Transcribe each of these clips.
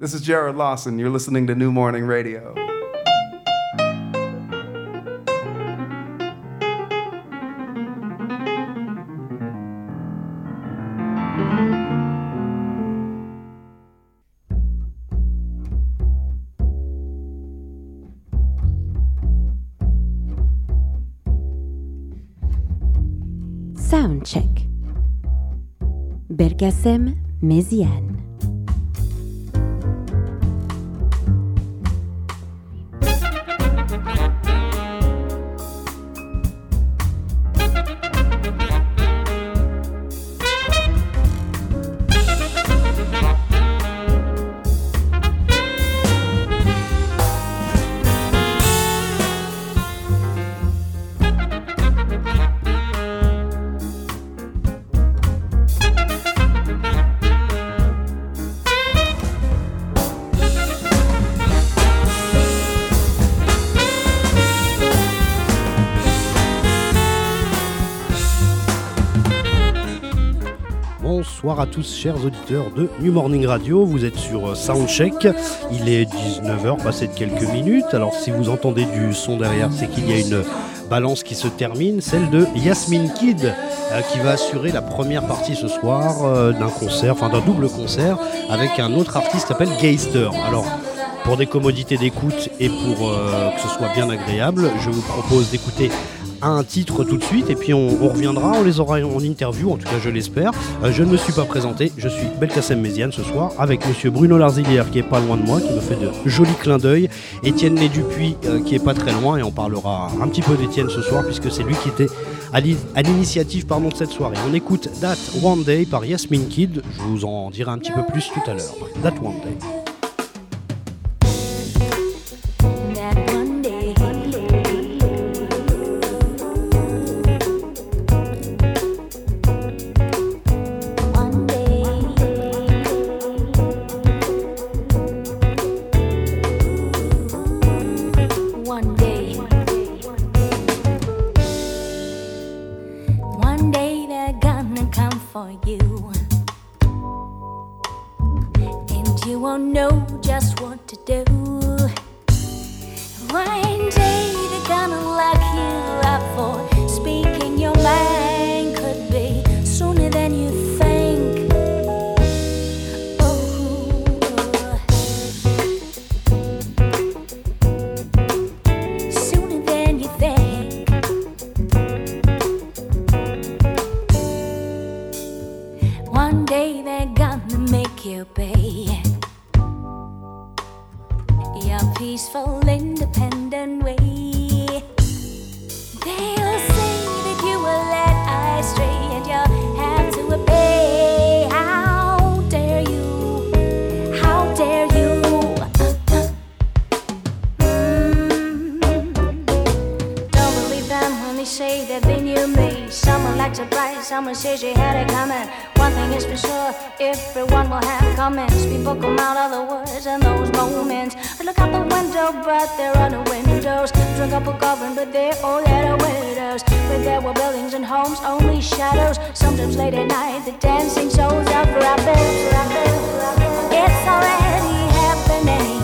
This is Jared Lawson. You're listening to New Morning Radio. Soundcheck. Bergasem Méziane. Bonsoir chers auditeurs de New Morning Radio. Vous êtes sur Soundcheck. Il est 19h, passé de quelques minutes. Alors, si vous entendez du son derrière, c'est qu'il y a une balance qui se termine, celle de Yasmine Kid, euh, qui va assurer la première partie ce soir euh, d'un concert, enfin d'un double concert, avec un autre artiste qui s'appelle Geister. Alors, pour des commodités d'écoute et pour euh, que ce soit bien agréable, je vous propose d'écouter un titre tout de suite et puis on, reviendra, on les aura en interview, en tout cas je l'espère. Euh, je ne me suis pas présenté, je suis Belkacem Méziane ce soir avec monsieur Bruno Larzilière qui est pas loin de moi, qui me fait de jolis clins d'œil, Étienne Né Dupuis euh, qui est pas très loin et on parlera un petit peu d'Étienne ce soir puisque c'est lui qui était à l'i- à l'initiative de cette soirée. On écoute That One Day par Yasmine Kid, je vous en dirai un petit peu plus tout à l'heure. That One Day. For you. And you won't know just what to do. One day they're gonna lock you up for you pay your peaceful, independent way. They'll say that you were led astray and you'll have to obey. How dare you? How dare you? Mm. Don't believe them when they say that they knew me. Someone like surprise, someone says she had it coming. Is for sure, everyone will have comments. People come out of the woods in those moments. I look out the window, but there are no windows. Drink up a coffin, but they're all out of windows. But there were buildings and homes, only shadows. Sometimes late at night, the dancing souls are rapping. It's already happening.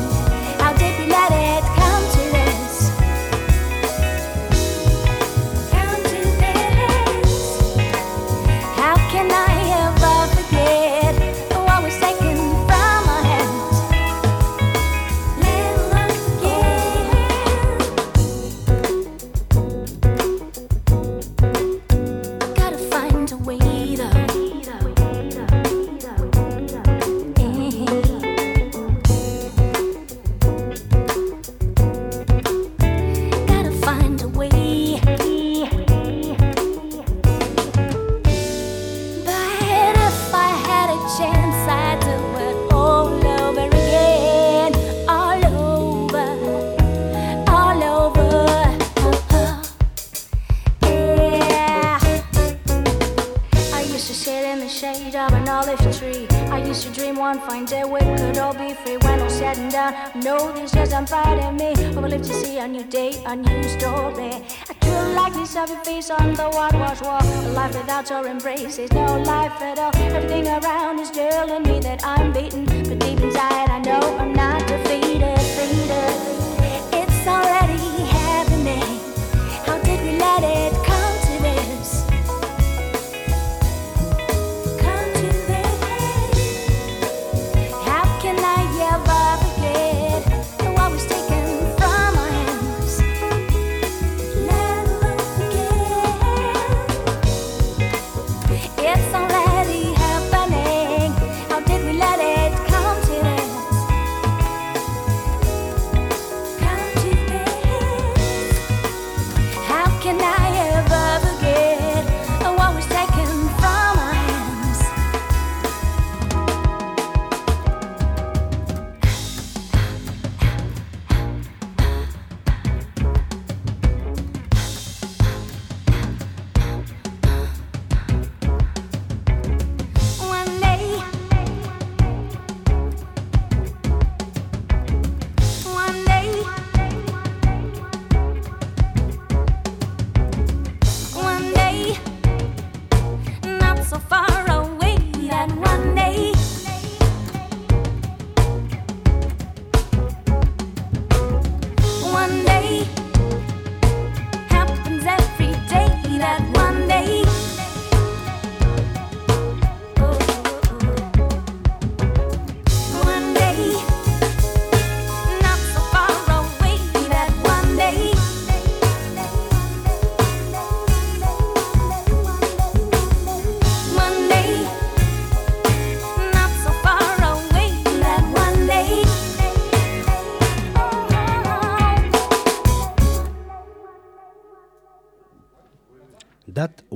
Your face on the whitewash wall. A life without your embrace is no life at all. Everything around is telling me that I'm beaten, but deep inside I know That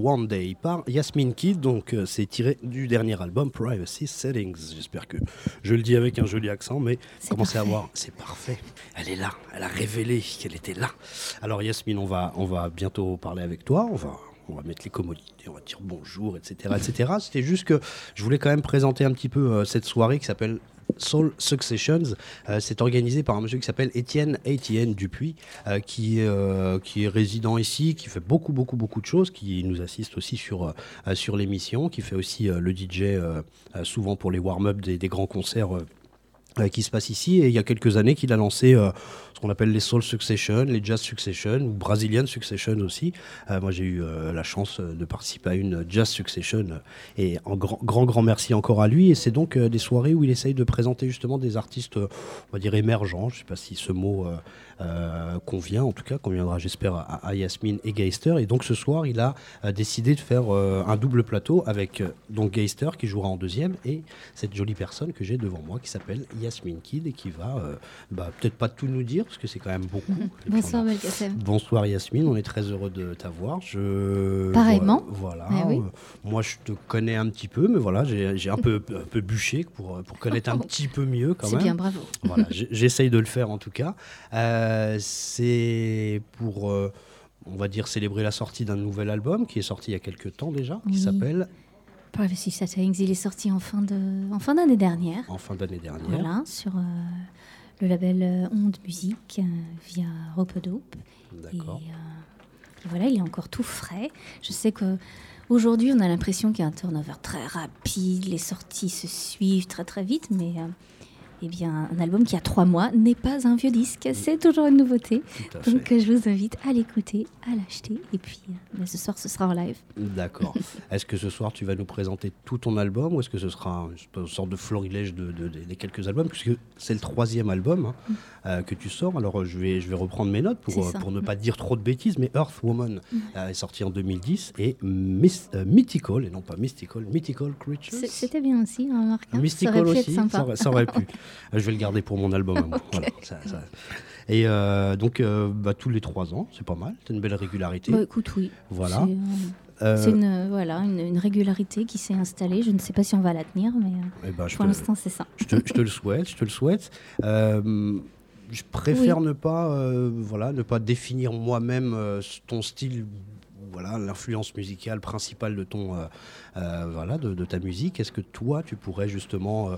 One Day par Yasmin Kid. Donc euh, c'est tiré du dernier album Privacy Settings. J'espère que je le dis avec un joli accent, mais commencez à voir, c'est parfait. Elle est là, elle a révélé qu'elle était là. Alors Yasmine, on va, on va bientôt parler avec toi. On va, on va mettre les commodités, on va dire bonjour, etc. etc. C'était juste que je voulais quand même présenter un petit peu euh, cette soirée qui s'appelle Soul Successions. Euh, c'est organisé par un monsieur qui s'appelle Étienne Étienne Dupuis, euh, euh, qui est résident ici, qui fait beaucoup, beaucoup, beaucoup de choses, qui nous assiste aussi sur, l'émission, qui fait aussi le DJ souvent pour les warm-up des grands concerts. Euh, qui se passe ici. Et il y a quelques années qu'il a lancé euh, ce qu'on appelle les Soul Succession, les Jazz Succession ou Brazilian Succession aussi. Euh, moi j'ai eu la chance de participer à une Jazz Succession et en grand grand grand merci encore à lui. Et c'est donc des soirées où il essaye de présenter justement des artistes on va dire émergents, je sais pas si ce mot convient en tout cas, conviendra j'espère à, à Yasmine et Geister et donc ce soir il a euh, décidé de faire euh, un double plateau avec euh, donc Geister qui jouera en deuxième et cette jolie personne que j'ai devant moi qui s'appelle Yasmine Kid et qui va euh, bah, peut-être pas tout nous dire parce que c'est quand même beaucoup. Puis Bonsoir Belkacem. Bonsoir Yasmine, on est très heureux de t'avoir. Je Pareillement. Voilà. Eh oui. Euh, moi, je te connais un petit peu, mais voilà, j'ai un peu, un peu bûché pour, pour connaître un petit peu mieux quand C'est même. bien, bravo. Voilà, j'essaye de le faire en tout cas. Euh, c'est pour, euh, on va dire, célébrer la sortie d'un nouvel album qui est sorti il y a quelques temps déjà, qui s'appelle Privacy Settings, il est sorti en fin de, en fin d'année dernière. en fin d'année dernière. Voilà, sur euh, le label euh, Onde Musique euh, via. Et, D'accord. euh, et voilà, il est encore tout frais. Je sais que aujourd'hui, on a l'impression qu'il y a un turnover très rapide, les sorties se suivent très très vite, mais euh, eh bien, un album qui a trois mois n'est pas un vieux disque, c'est toujours une nouveauté. Fait. Donc, je vous invite à l'écouter, à l'acheter, et puis bah, ce soir, ce sera en live. D'accord. Est-ce que ce soir tu vas nous présenter tout ton album ou est-ce que ce sera une sorte de florilège de, de- de- des quelques albums Puisque c'est le troisième album hein, euh, que tu sors. Alors euh, je vais, je vais reprendre mes notes pour, euh, pour ne pas dire trop de bêtises, mais Earth Woman euh, est sorti en 2010 et Mythical, et non pas Mystical, Mythical Creatures. C'était bien aussi, hein, Marc. hein. Mystical ça aurait pu être aussi, sympa. ça aurait, ça aurait pu. Je vais le garder pour mon album. à moi. Voilà, ça- ça- Et euh, donc, euh, bah, tous les trois ans, c'est pas mal. C'est une belle régularité. Bah, écoute, oui. Voilà. C'est, euh, une, voilà, une, une régularité qui s'est installée. Je ne sais pas si on va la tenir, mais eh ben, pour l'instant, c'est ça. Je te, je te le souhaite, je te le souhaite. Je préfère Oui. ne pas, euh, voilà, ne pas définir moi-même euh, ton style, voilà, l'influence musicale principale de ton, euh, voilà, de, de ta musique. Est-ce que toi, tu pourrais justement,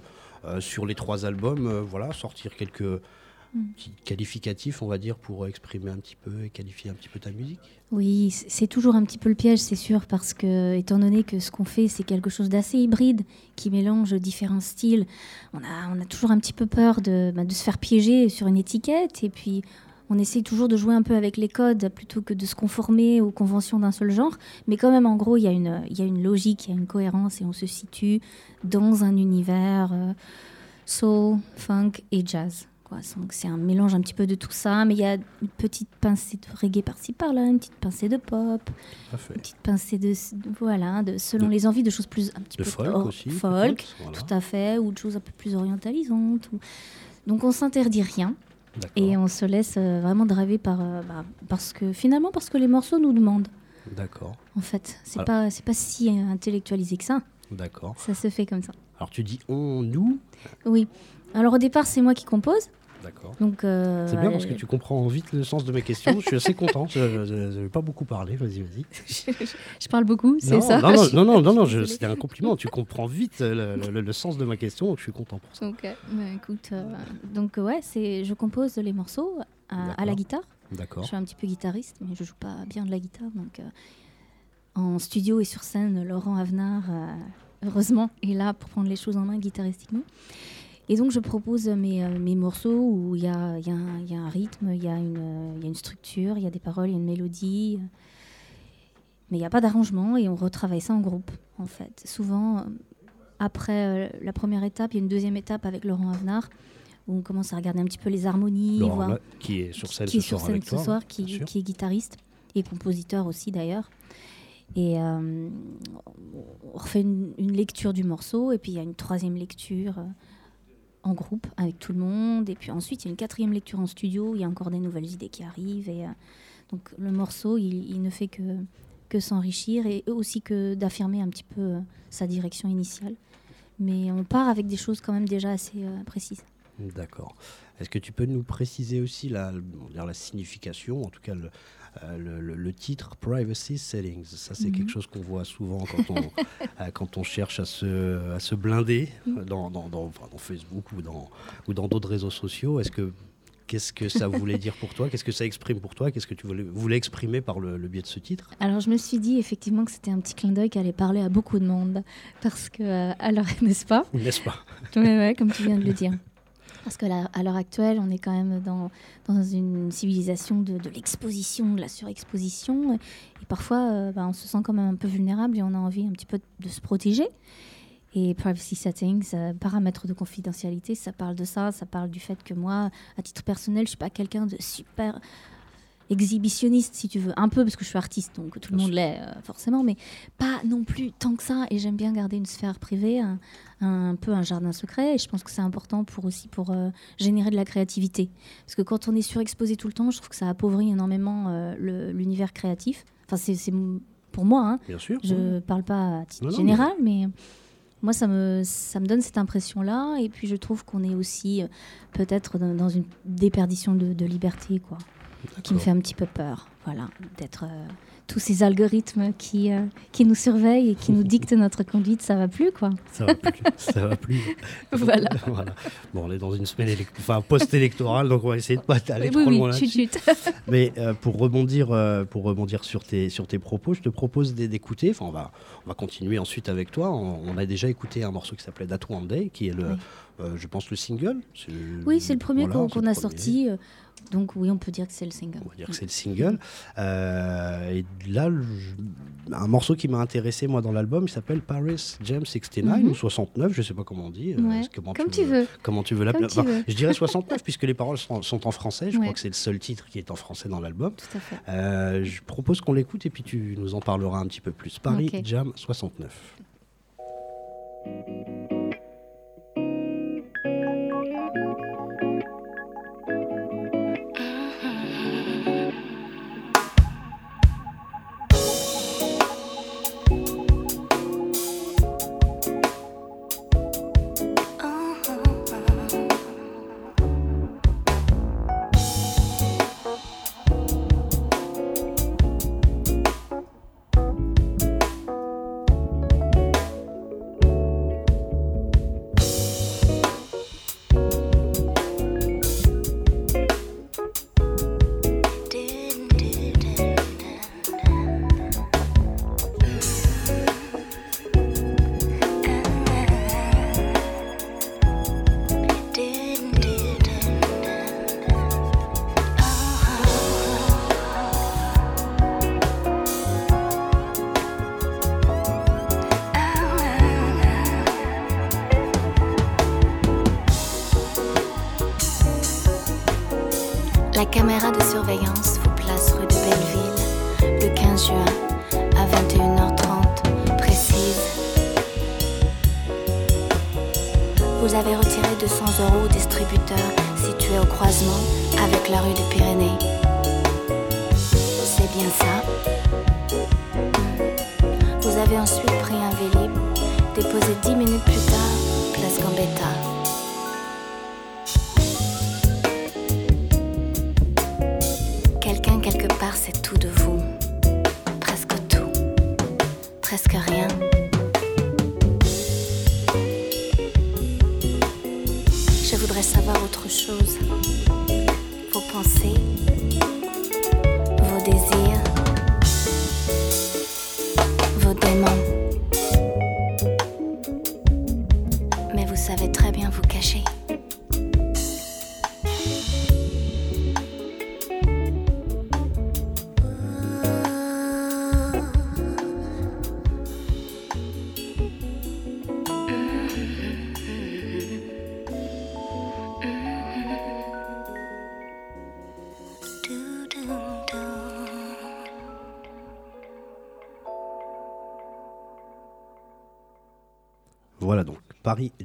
sur les trois albums, euh, voilà, sortir quelques qualificatifs, on va dire, pour exprimer un petit peu et qualifier un petit peu ta musique. Oui, c'est toujours un petit peu le piège, c'est sûr, parce que, étant donné que ce qu'on fait, c'est quelque chose d'assez hybride, qui mélange différents styles, on a, on a toujours un petit peu peur de, bah, de se faire piéger sur une étiquette, et puis on essaye toujours de jouer un peu avec les codes plutôt que de se conformer aux conventions d'un seul genre. Mais quand même, en gros, il y, a une- il y a une logique, il y a une cohérence, et on se situe dans un univers euh, soul, funk et jazz. quoi. Donc c'est un mélange un petit peu de tout ça, mais il y a une petite pincée de reggae par-ci par-là, une petite pincée de pop, une petite pincée de voilà, de selon De- les envies de choses plus un petit De peu folk or- aussi folk, voilà. tout à fait, ou de choses un peu plus orientalisantes. ou- Donc on s'interdit rien. Et on se laisse euh, vraiment driver par euh, bah, parce que finalement parce que les morceaux nous demandent. D'accord, En fait, c'est Alors- pas c'est pas si intellectualisé que ça. d'accord. Ça se fait comme ça. Alors tu dis on, nous? Oui. Alors au départ c'est moi qui compose, D'accord. donc. euh, C'est bien parce que tu comprends vite le sens de mes questions. Je suis assez content. Je n'avais pas beaucoup parlé. Vas-y, vas-y. je parle beaucoup, c'est Non, ça? Non, non, Je- non, non, je je- c'était un compliment. Tu comprends vite le, le- le sens de ma question, donc je suis content pour ça. Ok, bah, écoute, euh, donc ouais, c'est, je compose les morceaux à, à la D'accord. guitare. Je D'accord. suis un petit peu guitariste, mais je joue pas bien de la guitare, donc euh, en studio et sur scène, Laurent Avenard, euh, heureusement, est là pour prendre les choses en main guitaristiquement. Et donc je propose mes, euh, mes morceaux où il y a, y a y a un rythme, il y, a une, euh, il y a une structure, il y a des paroles, il y a une mélodie. euh, Mais il n'y a pas d'arrangement et on retravaille ça en groupe, en fait. Souvent, euh, après euh, la première étape, il y a une deuxième étape avec Laurent Avenard où on commence à regarder un petit peu les harmonies, Laurent, voir qui est sur scène qui ce soir scène avec ce toi, soir, bien qui, est guitariste et compositeur aussi d'ailleurs. Et euh, on refait une, une lecture du morceau et puis il y a une troisième lecture euh, en groupe avec tout le monde. Et puis ensuite il y a une quatrième lecture en studio, il y a encore des nouvelles idées qui arrivent. Et, euh, donc le morceau, il, ne fait que, que s'enrichir et aussi que d'affirmer un petit peu euh, sa direction initiale. Mais on part avec des choses quand même déjà assez euh, précises. D'accord. Est-ce que tu peux nous préciser aussi la, la signification, en tout cas le, euh, le, le, titre Privacy Settings. Ça, c'est quelque mhm. chose qu'on voit souvent quand on, euh, quand on cherche à se, à se blinder mhm. dans, dans, dans, dans, Facebook ou dans ou dans d'autres réseaux sociaux. Est-ce que Qu'est-ce que ça voulait dire pour toi? Qu'est-ce que ça exprime pour toi? Qu'est-ce que tu voulais, voulais, exprimer par le, le, biais de ce titre? Alors, je me suis dit effectivement que c'était un petit clin d'œil qui allait parler à beaucoup de monde. Parce que, euh, alors, n'est-ce pas? N'est-ce pas? Oui, ouais, comme tu viens de le dire. Parce qu'à l'heure actuelle, on est quand même dans, dans une civilisation de, l'exposition, de la surexposition. Et, parfois, euh, bah, on se sent quand même un peu vulnérable et on a envie un petit peu de se protéger. Et privacy settings, euh, paramètres de confidentialité, ça parle de ça. Ça parle du fait que moi, à titre personnel, je suis pas quelqu'un de super exhibitionniste, si tu veux, un peu parce que je suis artiste, donc tout le monde l'est euh, forcément, mais pas non plus tant que ça. Et j'aime bien garder une sphère privée, un, peu un jardin secret. Et je pense que c'est important pour aussi pour euh, générer de la créativité, parce que quand on est surexposé tout le temps, je trouve que ça appauvrit énormément euh, l'univers créatif. Enfin, c'est pour moi. Hein. Bien sûr. Je ne parle pas à titre général, mais moi, ça me, ça me donne cette impression-là. Et puis, je trouve qu'on est aussi peut-être dans, une déperdition de, de liberté, quoi qui me fait un petit peu peur, voilà, d'être euh, tous ces algorithmes qui, euh, qui nous surveillent et qui nous dictent notre conduite, ça va plus quoi. Ça va plus, ça va plus. voilà. Bon, on est dans une semaine enfin, post-électorale, donc on va essayer de pas aller trop oui, loin. Mais euh, pour rebondir, pour rebondir sur tes sur tes propos, je te propose d'écouter. Enfin, on va on va continuer ensuite avec toi. On, a déjà écouté un morceau qui s'appelait That One Day, qui est le, je pense le single. Oui, c'est le premier qu'on a sorti. Donc oui, on peut dire que c'est le single. On peut dire que c'est le single. Euh, et là, un morceau qui m'a intéressé moi dans l'album, il s'appelle Paris Jam 69 mhm. ou 69, je sais pas comment on dit. Euh, comment Comme tu veux. Comment tu veux l'appeler Je dirais 69 puisque les paroles sont, en français. Je crois que c'est le seul titre qui est en français dans l'album. Tout à fait. Euh, je propose qu'on l'écoute et puis tu nous en parleras un petit peu plus. Paris Jam 69.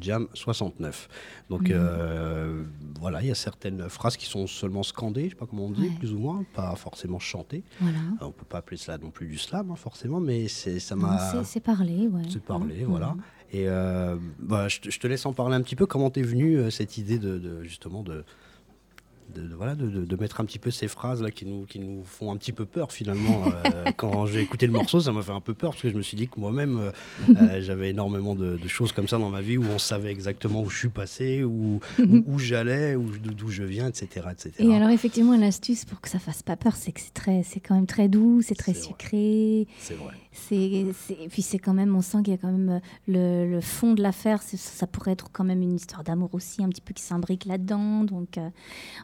Jam 69. Donc Mhm. euh, voilà, il y a certaines phrases qui sont seulement scandées, je sais pas comment on dit, Ouais. plus ou moins, pas forcément chantées. Voilà. On peut pas appeler cela non plus du slam, hein, forcément, mais c'est ça m'a C'est c'est parlé, ouais. c'est parlé, Mhm. voilà. Et euh, bah, je, te, laisse en parler un petit peu. Comment t'es venue euh, cette idée de, de- justement de, de, voilà, de, de- de mettre un petit peu ces phrases là qui nous, qui nous font un petit peu peur finalement. Euh, quand j'ai écouté le morceau, ça m'a fait un peu peur parce que je me suis dit que moi-même euh, euh, j'avais énormément de, de choses comme ça dans ma vie où on savait exactement où je suis passé, où, où, où j'allais, où- d'où je viens, etc., etc. Et alors effectivement, l'astuce pour que ça fasse pas peur, c'est que c'est très, c'est quand même très doux, c'est très C'est vrai. sucré. C'est vrai. Et puis c'est quand même, on sent qu'il y a quand même le, le fond de l'affaire. Ça pourrait être quand même une histoire d'amour aussi, un petit peu qui s'imbrique là-dedans. Donc, euh,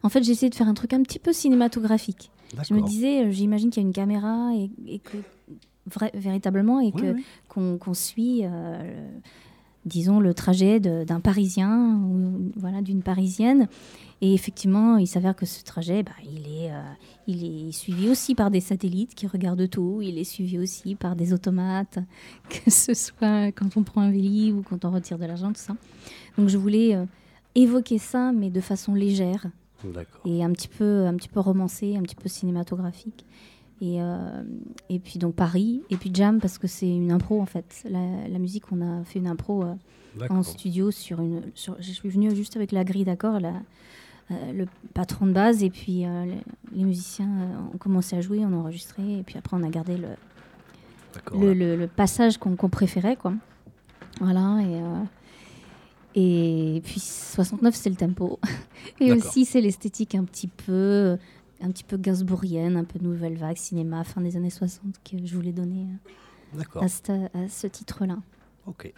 en fait, j'ai essayé de faire un truc un petit peu cinématographique. Je me disais, euh, j'imagine qu'il y a une caméra et, et que vrai- véritablement et que qu'on suit, euh, disons, le trajet d'un Parisien ou voilà d'une Parisienne. Et effectivement, il s'avère que ce trajet, bah, il, est, euh, il est suivi aussi par des satellites qui regardent tout. Il est suivi aussi par des automates, que ce soit quand on prend un Véli ou quand on retire de l'argent, tout ça. Donc je voulais euh, évoquer ça, mais de façon légère. Et un petit peu, un petit peu romancé, un petit peu cinématographique. Et, euh, et puis donc Paris, et puis Jam, parce que c'est une impro en fait. La, la musique, on a fait une impro euh, en studio sur une. Sur, je suis venue juste avec la grille d'accord, euh, le patron de base, et puis les, les musiciens ont commencé à jouer, on a enregistré, et puis après on a gardé le, le, le- le passage qu'on préférait, quoi. Voilà, et, et puis 69, c'est le tempo. et aussi, c'est l'esthétique un petit peu un petit peu gainsbourgienne, un peu nouvelle vague, cinéma, fin des années 60, que je voulais donner à, ce- à ce titre-là. Ok.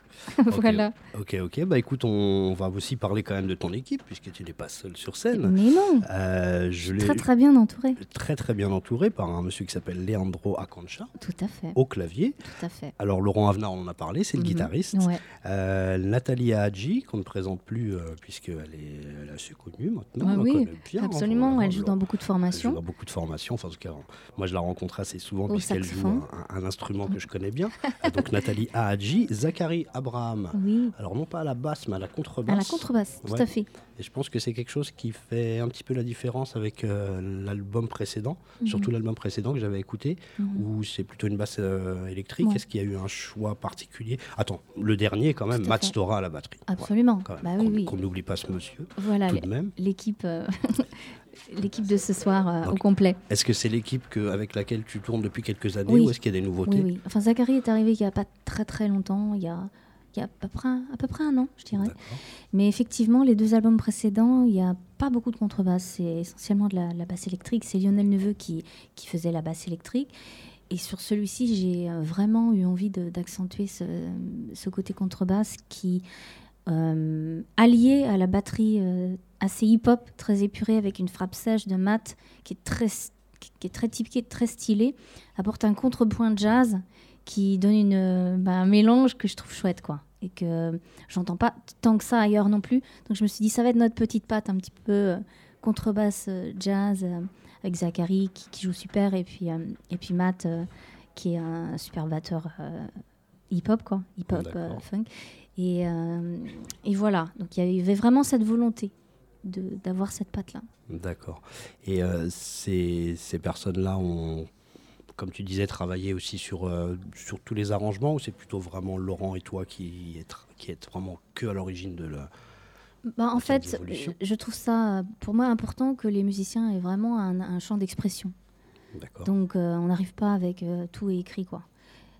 voilà. Ok, ok. Bah écoute, on va aussi parler quand même de ton équipe, puisque tu n'es pas seul sur scène. Mais non, Euh, je l'ai très très bien entouré. très très bien entouré par un monsieur qui s'appelle Leandro Acancha, Tout à fait, au clavier. tout à fait. Alors Laurent Avenard, on en a parlé, c'est le Mhm. guitariste. Ouais. Euh, Nathalie Hadji, qu'on ne présente plus, euh, puisqu'elle est, elle est assez connue maintenant. Ouais, oui, bien, hein, Absolument, elle joue dans beaucoup de Elle joue formations. dans beaucoup de formations. Enfin, en tout cas, moi, je la rencontre assez souvent puisqu'elle joue un, un instrument que je connais bien. Euh, Donc, Nathalie Hadji, Zachary Abraham. Oui, Alors, non pas à la basse, mais à la contrebasse. à la contrebasse, tout Ouais. à fait. Et je pense que c'est quelque chose qui fait un petit peu la différence avec euh, l'album précédent, Mhm. surtout l'album précédent que j'avais écouté, Mhm. où c'est plutôt une basse euh, électrique. Ouais. Est-ce qu'il y a eu un choix particulier? Attends, le dernier, quand même, Matt. Stora à la batterie. Absolument. Quand Bah oui, Qu'on- oui. N'oublie pas ce monsieur, Voilà, l'équipe euh, l'équipe de ce soir euh, au complet. Est-ce que c'est l'équipe avec laquelle tu tournes depuis quelques années Oui. ou est-ce qu'il y a des nouveautés Oui, oui. Enfin, Zachary est arrivé il n'y a pas très très longtemps, il y a, il y a à, peu près, à peu près un an, je dirais. Mais effectivement, les deux albums précédents, il n'y a pas beaucoup de contrebasse. C'est essentiellement de la, la basse électrique. C'est Lionel Neveu qui, qui faisait la basse électrique. Et sur celui-ci, j'ai euh, vraiment eu envie d'accentuer ce, ce côté contrebasse qui, euh, allié à la batterie euh, assez hip-hop, très épurée, avec une frappe sèche de mat qui est très, qui est très typiquée, très stylée, apporte un contrepoint jazz qui donne une, euh, bah, un mélange que je trouve chouette, quoi. Et que j'entends pas tant que ça ailleurs non plus. Donc je me suis dit, ça va être notre petite patte, un petit peu euh, contrebasse jazz, avec Zachary qui, qui joue super, et puis, et puis Matt qui est un super batteur hip-hop, quoi, hip-hop funk. Et, euh, et voilà, donc il y avait vraiment cette volonté d'avoir cette patte-là. D'accord. Et euh, ces, ces personnes-là ont, comme tu disais, travaillé aussi sur, euh, sur tous les arrangements ou c'est plutôt vraiment Laurent et toi qui êtes, qui êtes vraiment que à l'origine de la... Bah, en fait, je trouve ça, pour moi, important que les musiciens aient vraiment un, un champ d'expression. D'accord. Donc, on n'arrive pas avec tout écrit, quoi.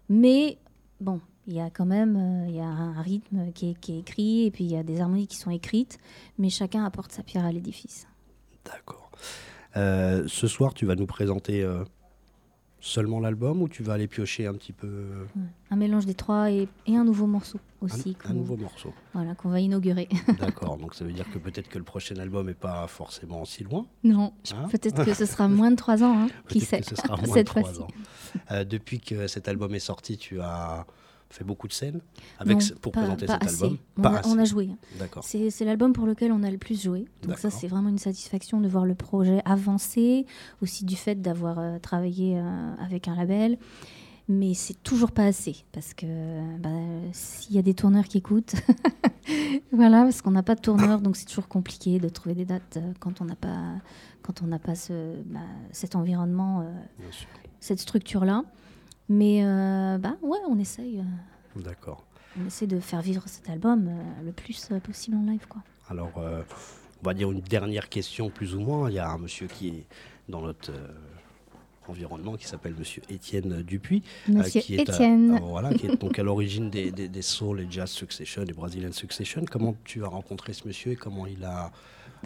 Mais, bon, il y a quand même euh, il y a un rythme qui est, qui est écrit, et puis il y a des harmonies qui sont écrites, mais chacun apporte sa pierre à l'édifice. D'accord. Euh, ce soir, tu vas nous présenter euh, seulement l'album ou tu vas aller piocher un petit peu Ouais. Un mélange des trois et, et un nouveau morceau aussi, un nouveau morceau voilà, qu'on va inaugurer. D'accord. Donc ça veut dire que peut-être que le prochain album n'est pas forcément si loin. non, Hein peut-être que ce sera moins de trois ans, hein, qui sait, que ce sera moins cette de trois ans. Euh, depuis que cet album est sorti, tu as fait beaucoup de scènes avec, Non, ce- pour pas- présenter pas cet assez. album. On, Pas a, assez. on a joué. C'est l'album pour lequel on a le plus joué. Donc ça, c'est vraiment une satisfaction de voir le projet avancer, aussi du fait d'avoir euh, travaillé euh, avec un label. mais c'est toujours pas assez parce que bah, s'il y a des tourneurs qui écoutent, voilà, parce qu'on n'a pas de tourneur, donc c'est toujours compliqué de trouver des dates euh, quand on n'a pas, quand on n'a pas ce, bah, cet environnement, euh, Bien sûr. Mais euh, bah ouais, on essaye, euh, D'accord. on essaie de faire vivre cet album euh, le plus euh, possible en live, quoi. Alors, euh, on va dire une dernière question, plus ou moins. Il y a un monsieur qui est dans notre euh, environnement qui s'appelle monsieur Étienne Dupuis. euh, Monsieur qui est Étienne. euh, voilà, qui est donc à l'origine des, des, des Soul et Jazz Succession et Brazilian Succession. Comment tu as rencontré ce monsieur et comment il a.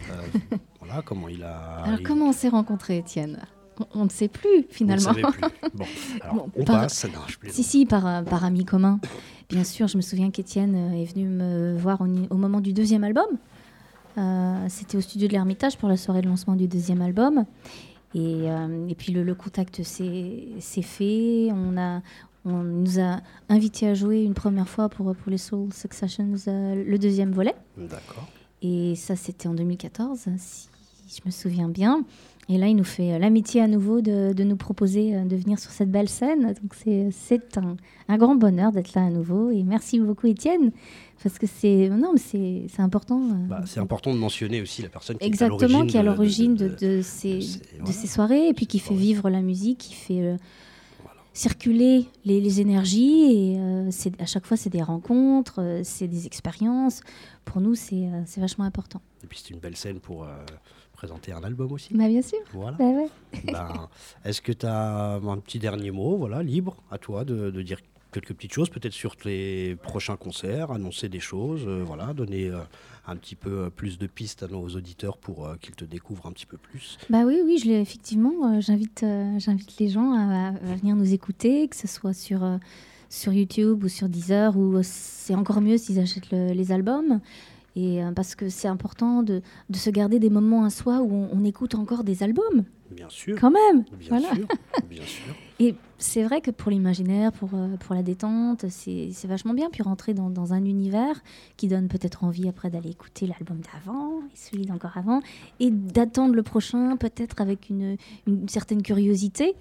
euh, voilà, comment il a. Alors il- comment on s'est rencontrés, Étienne? On, on ne sait plus ne finalement. savez plus. Bon, alors Bon, on par- passe. Non, je plaisante. Si, si, par, euh, par ami commun. Bien sûr, je me souviens qu'Étienne euh, est venu me voir au, moment du deuxième album. Euh, C'était au studio de l'Ermitage pour la soirée de lancement du deuxième album. Et, euh, et puis le, le contact s'est s'est fait. On, a, on nous a invités à jouer une première fois pour, pour les Soul Successions, euh, le deuxième volet. D'accord. Et ça, c'était en 2014, si je me souviens bien. Et là, il nous fait euh, l'amitié à nouveau de, de nous proposer euh, de venir sur cette belle scène. Donc, c'est c'est un, un grand bonheur d'être là à nouveau. Et merci beaucoup, Étienne, parce que c'est non, c'est important. euh, Bah, c'est important de mentionner aussi la personne qui Exactement, qui est à l'origine de, de- de ces, de ces- de voilà. ces soirées, et puis qui fait vivre la musique, qui fait euh, circuler les, les énergies. Et euh, à chaque fois, c'est des rencontres, euh, c'est des expériences. Pour nous, c'est euh, vachement important. Et puis c'est une belle scène pour euh, présenter un album aussi. Bah, bien sûr. Voilà. Bah, ouais. Ben, Est-ce que tu as un petit dernier mot, voilà, libre à toi de, de dire quelques petites choses, peut-être sur tes prochains concerts, annoncer des choses, euh, voilà, donner euh, un petit peu euh, plus de pistes à nos auditeurs pour qu'ils te découvrent un petit peu plus? Bah oui, oui, je effectivement. j'invite, j'invite les gens à, à venir nous écouter, que ce soit sur sur YouTube ou sur Deezer, ou c'est encore mieux s'ils achètent le- les albums. Et euh, parce que c'est important de, de se garder des moments à soi où on, on écoute encore des albums, Bien sûr, quand même. bien voilà. sûr, bien sûr. Et c'est vrai que pour l'imaginaire, pour, euh, pour la détente, c'est c'est vachement bien. Puis rentrer dans, dans un univers qui donne peut-être envie après d'aller écouter l'album d'avant, et celui d'encore avant, et d'attendre le prochain, peut-être avec une, une certaine curiosité.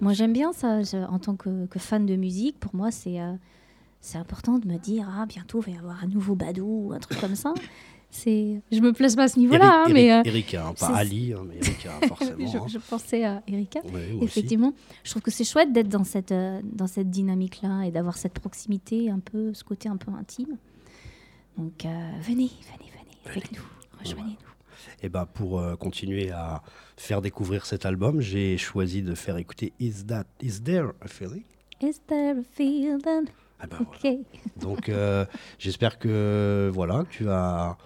Moi, j'aime bien ça. Je- en tant que, que fan de musique, pour moi, c'est euh, c'est important de me dire ah, bientôt, il va y avoir un nouveau Badou ou un truc comme ça. C'est, Je me place pas à ce niveau-là, hein, mais. euh, Erika, hein, pas Ali, hein, mais Erika, forcément. je, hein. je pensais à Erika. Aussi. Effectivement, je trouve que c'est chouette d'être dans cette, euh, dans cette dynamique-là et d'avoir cette proximité, un peu, ce côté un peu intime. Donc euh, venez, venez, venez avec nous, rejoignez-nous. Et ben pour euh, continuer à faire découvrir cet album, j'ai choisi de faire écouter Is That Is There a Feeling? Is there a feeling? Ah ben voilà. Ok. Donc euh, j'espère que voilà, tu as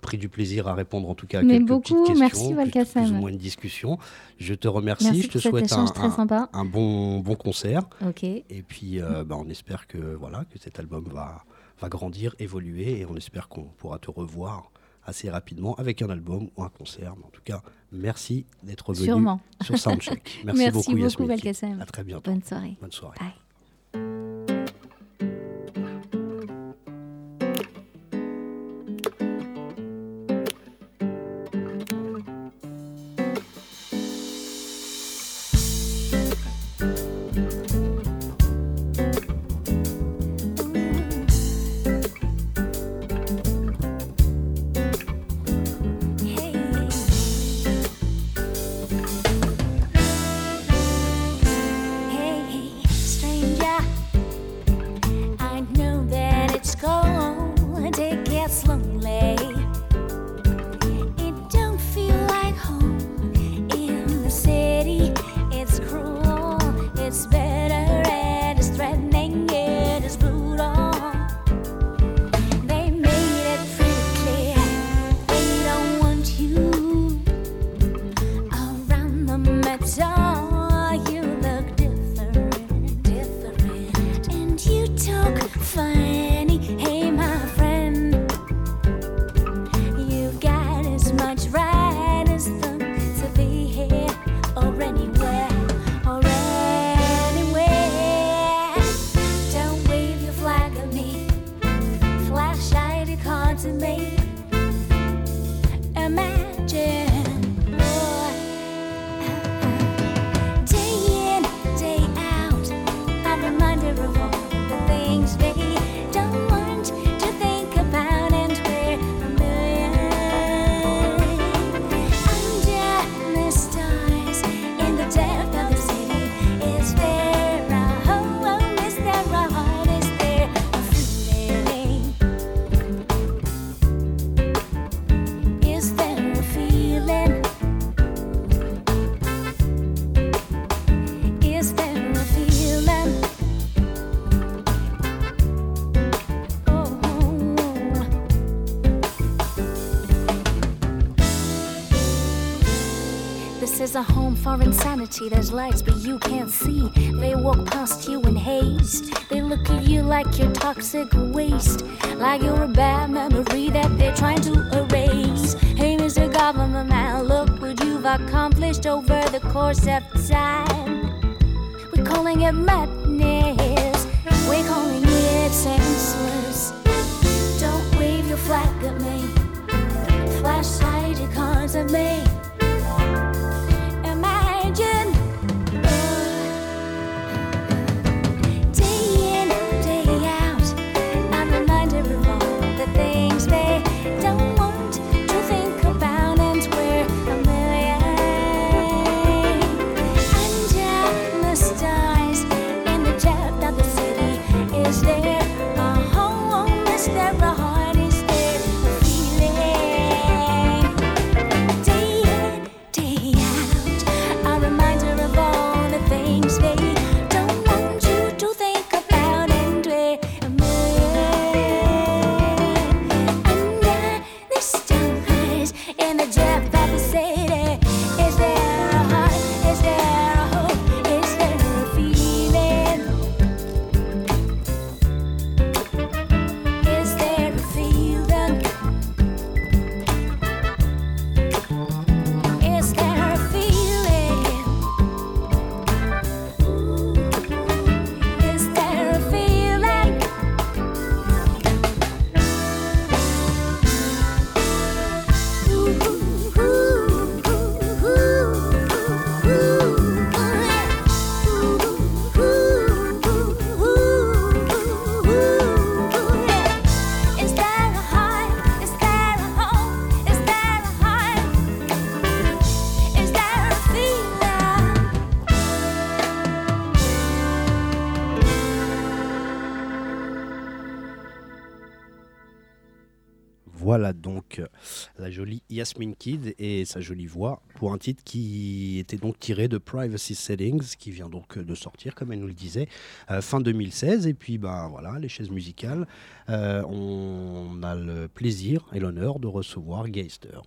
pris du plaisir à répondre en tout cas à Mais quelques beaucoup, petites questions, merci, plus- plus ou moins une discussion. Je te remercie, Merci je te souhaite un, un- un bon bon concert et puis euh, ben, on espère que voilà que cet album va va grandir, évoluer et on espère qu'on pourra te revoir assez rapidement avec un album ou un concert. Mais en tout cas, merci d'être venu Sûrement. sur Soundcheck. Merci, Merci beaucoup, beaucoup, Yasmine. À très bientôt. Bonne soirée. Bonne soirée. Bye. There's lights, but you can't see. They walk past you in haste. They look at you like you're toxic waste. Like you're a bad memory that they're trying to erase. Hey, Mr. Government Man, look what you've accomplished over the course of time. We're calling it madness. Voilà donc euh, la jolie Yasmine Kid et sa jolie voix pour un titre qui était donc tiré de Privacy Settings, qui vient donc euh, de sortir, comme elle nous le disait, euh, fin 2016. Et puis, ben voilà, les chaises musicales, on a le plaisir et l'honneur de recevoir Geister.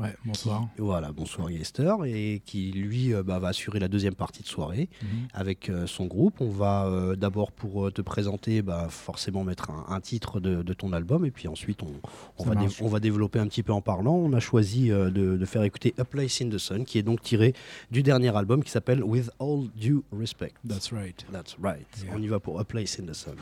Ouais, bonsoir. Qui- voilà, bonsoir Geister, et qui lui euh, bah, va assurer la deuxième partie de soirée Mhm. avec euh, son groupe. On va euh, d'abord pour te présenter, bah, forcément mettre un, un titre de, de ton album, et puis ensuite on, va, on développer un petit peu en parlant. On a choisi euh, de, de faire écouter A Place in the Sun, qui est donc tiré du dernier album qui s'appelle With All Due Respect. That's right. That's right. Yeah. On y va pour A Place in the Sun.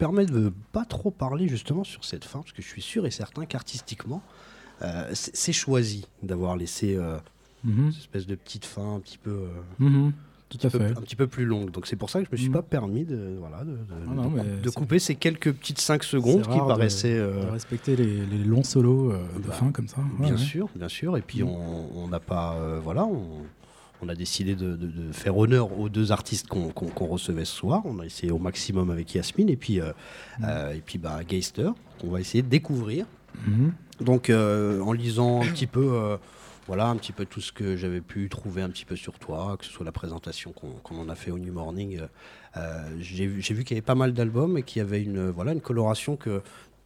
Permets de pas trop parler justement sur cette fin, parce que je suis sûr et certain qu'artistiquement, euh, c'est choisi d'avoir laissé euh, Mhm. cette espèce de petite fin un petit peu, euh, Mhm. Tout à un, peu fait. un petit peu plus longue. Donc c'est pour ça que je me suis Mhm. pas permis de, voilà, de, de- Ah non, de- mais de c'est- couper ces quelques petites 5 secondes qui paraissaient... euh, de respecter les, les longs solos de bah, fin comme ça. Ouais, Bien ouais. sûr, bien sûr. Et puis on n'a pas, voilà, on, on a décidé de, de- de faire honneur aux deux artistes qu'on recevait ce soir. On a essayé au maximum avec Yasmine et puis euh, Mm. euh, et puis bah Geister. qu'on va essayer de découvrir. Mhm. Donc euh, en lisant un petit peu, voilà, un petit peu tout ce que j'avais pu trouver un petit peu sur toi, que ce soit la présentation qu'on en a fait au New Morning. j'ai vu, j'ai vu qu'il y avait pas mal d'albums et qu'il y avait une, voilà, une coloration que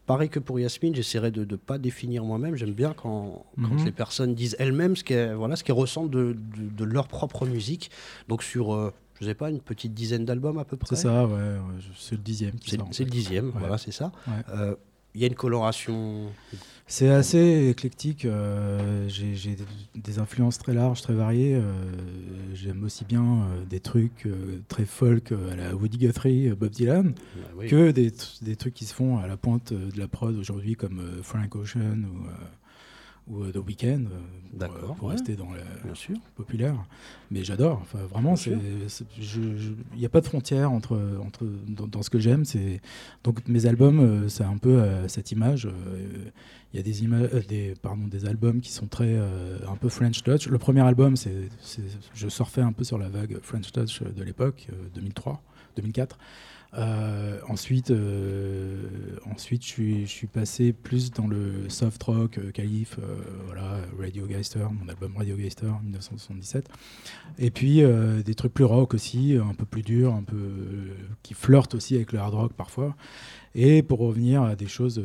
Pareil que pour Yasmine, j'essaierai de ne pas définir moi-même. J'aime bien quand, quand Mhm. les personnes disent elles-mêmes ce qu'elles voilà, ressentent de, de- de leur propre musique. Donc sur, euh, je sais pas, une petite dizaine d'albums à peu près. C'est ça, ouais, c'est le dixième. C'est le dixième, Ouais. voilà, c'est ça. Ouais. Euh, Il y a une coloration. C'est assez éclectique. euh, J'ai des- influences très larges, très variées. euh, J'aime aussi bien euh, des trucs très folk à la Woody Guthrie, Bob Dylan, oui. que des, tr- des trucs qui se font à la pointe de la prod aujourd'hui, comme Frank Ocean ou, ou The Weeknd, pour, D'accord, pour ouais. rester dans le Bien sûr. populaire. Mais j'adore. Enfin, vraiment, il n'y a pas de frontière entre, entre dans, dans ce que j'aime. Donc mes albums, c'est un peu cette image. Il y a des images, euh, des pardon, des albums qui sont très euh, un peu French Touch. Le premier album, c'est, je surfais un peu sur la vague French Touch de l'époque, euh, 2003, 2004. Euh, ensuite, euh, ensuite je, suis, je suis passé plus dans le soft rock, euh, Calif, euh, voilà, Radio Geister, mon album Radio Geister 1977. Et puis des trucs plus rock aussi, un peu plus durs, un peu qui flirtent aussi avec le hard rock parfois. Et pour revenir à des choses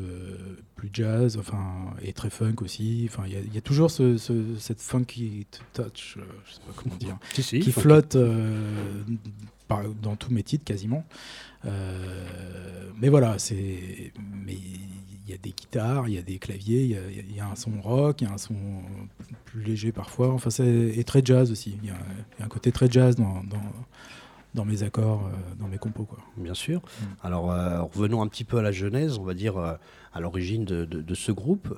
plus jazz, enfin, et très funk aussi. Enfin, il y a- il y, a toujours ce, ce- cette funky t- touch, je sais pas comment dire, Si, si, qui flotte dans tous mes titres quasiment. Euh, mais voilà, c'est. Mais il y a des guitares, il y a des claviers, il y a- y, un son rock, il y a un son plus léger parfois. Enfin, c'est et très jazz aussi. Il y, a il y a un côté très jazz dans, dans, dans mes accords, euh, dans mes compos. Quoi. Bien sûr. Mm. Alors, euh, revenons un petit peu à la genèse, on va dire, euh, à l'origine de, de- de ce groupe.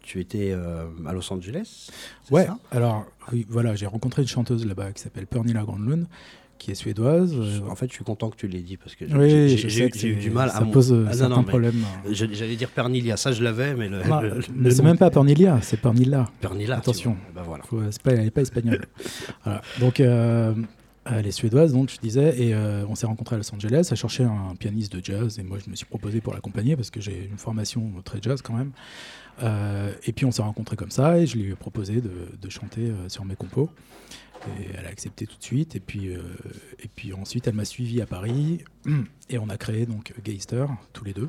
Tu étais à Los Angeles Ouais, ça? alors, oui, voilà, j'ai rencontré une chanteuse là-bas qui s'appelle Pernilla Granlund, qui est suédoise. euh, En fait, je suis content que tu l'aies dit parce que j'ai- oui, eu du mal ça à mon- pose euh, Ah, certains non, problèmes. je- J'allais dire Pernilla, ça je l'avais, mais le, Non, le- le mais c'est même pas Pernilla, c'est Pernilla. Pernilla. Attention. Ben voilà. Faut- pas- elle n'est pas espagnole. Voilà. Donc, euh, elle est suédoise, donc je disais, et euh, on s'est rencontrés à Los Angeles. Elle cherchait un pianiste de jazz, et moi je me suis proposé pour l'accompagner parce que j'ai une formation très jazz quand même. Euh, et puis on s'est rencontrés comme ça, et je lui ai proposé de, de chanter sur mes compos. Elle a accepté tout de suite. Et puis, euh, et puis ensuite, elle m'a suivi à Paris, et on a créé donc Geister, tous les deux.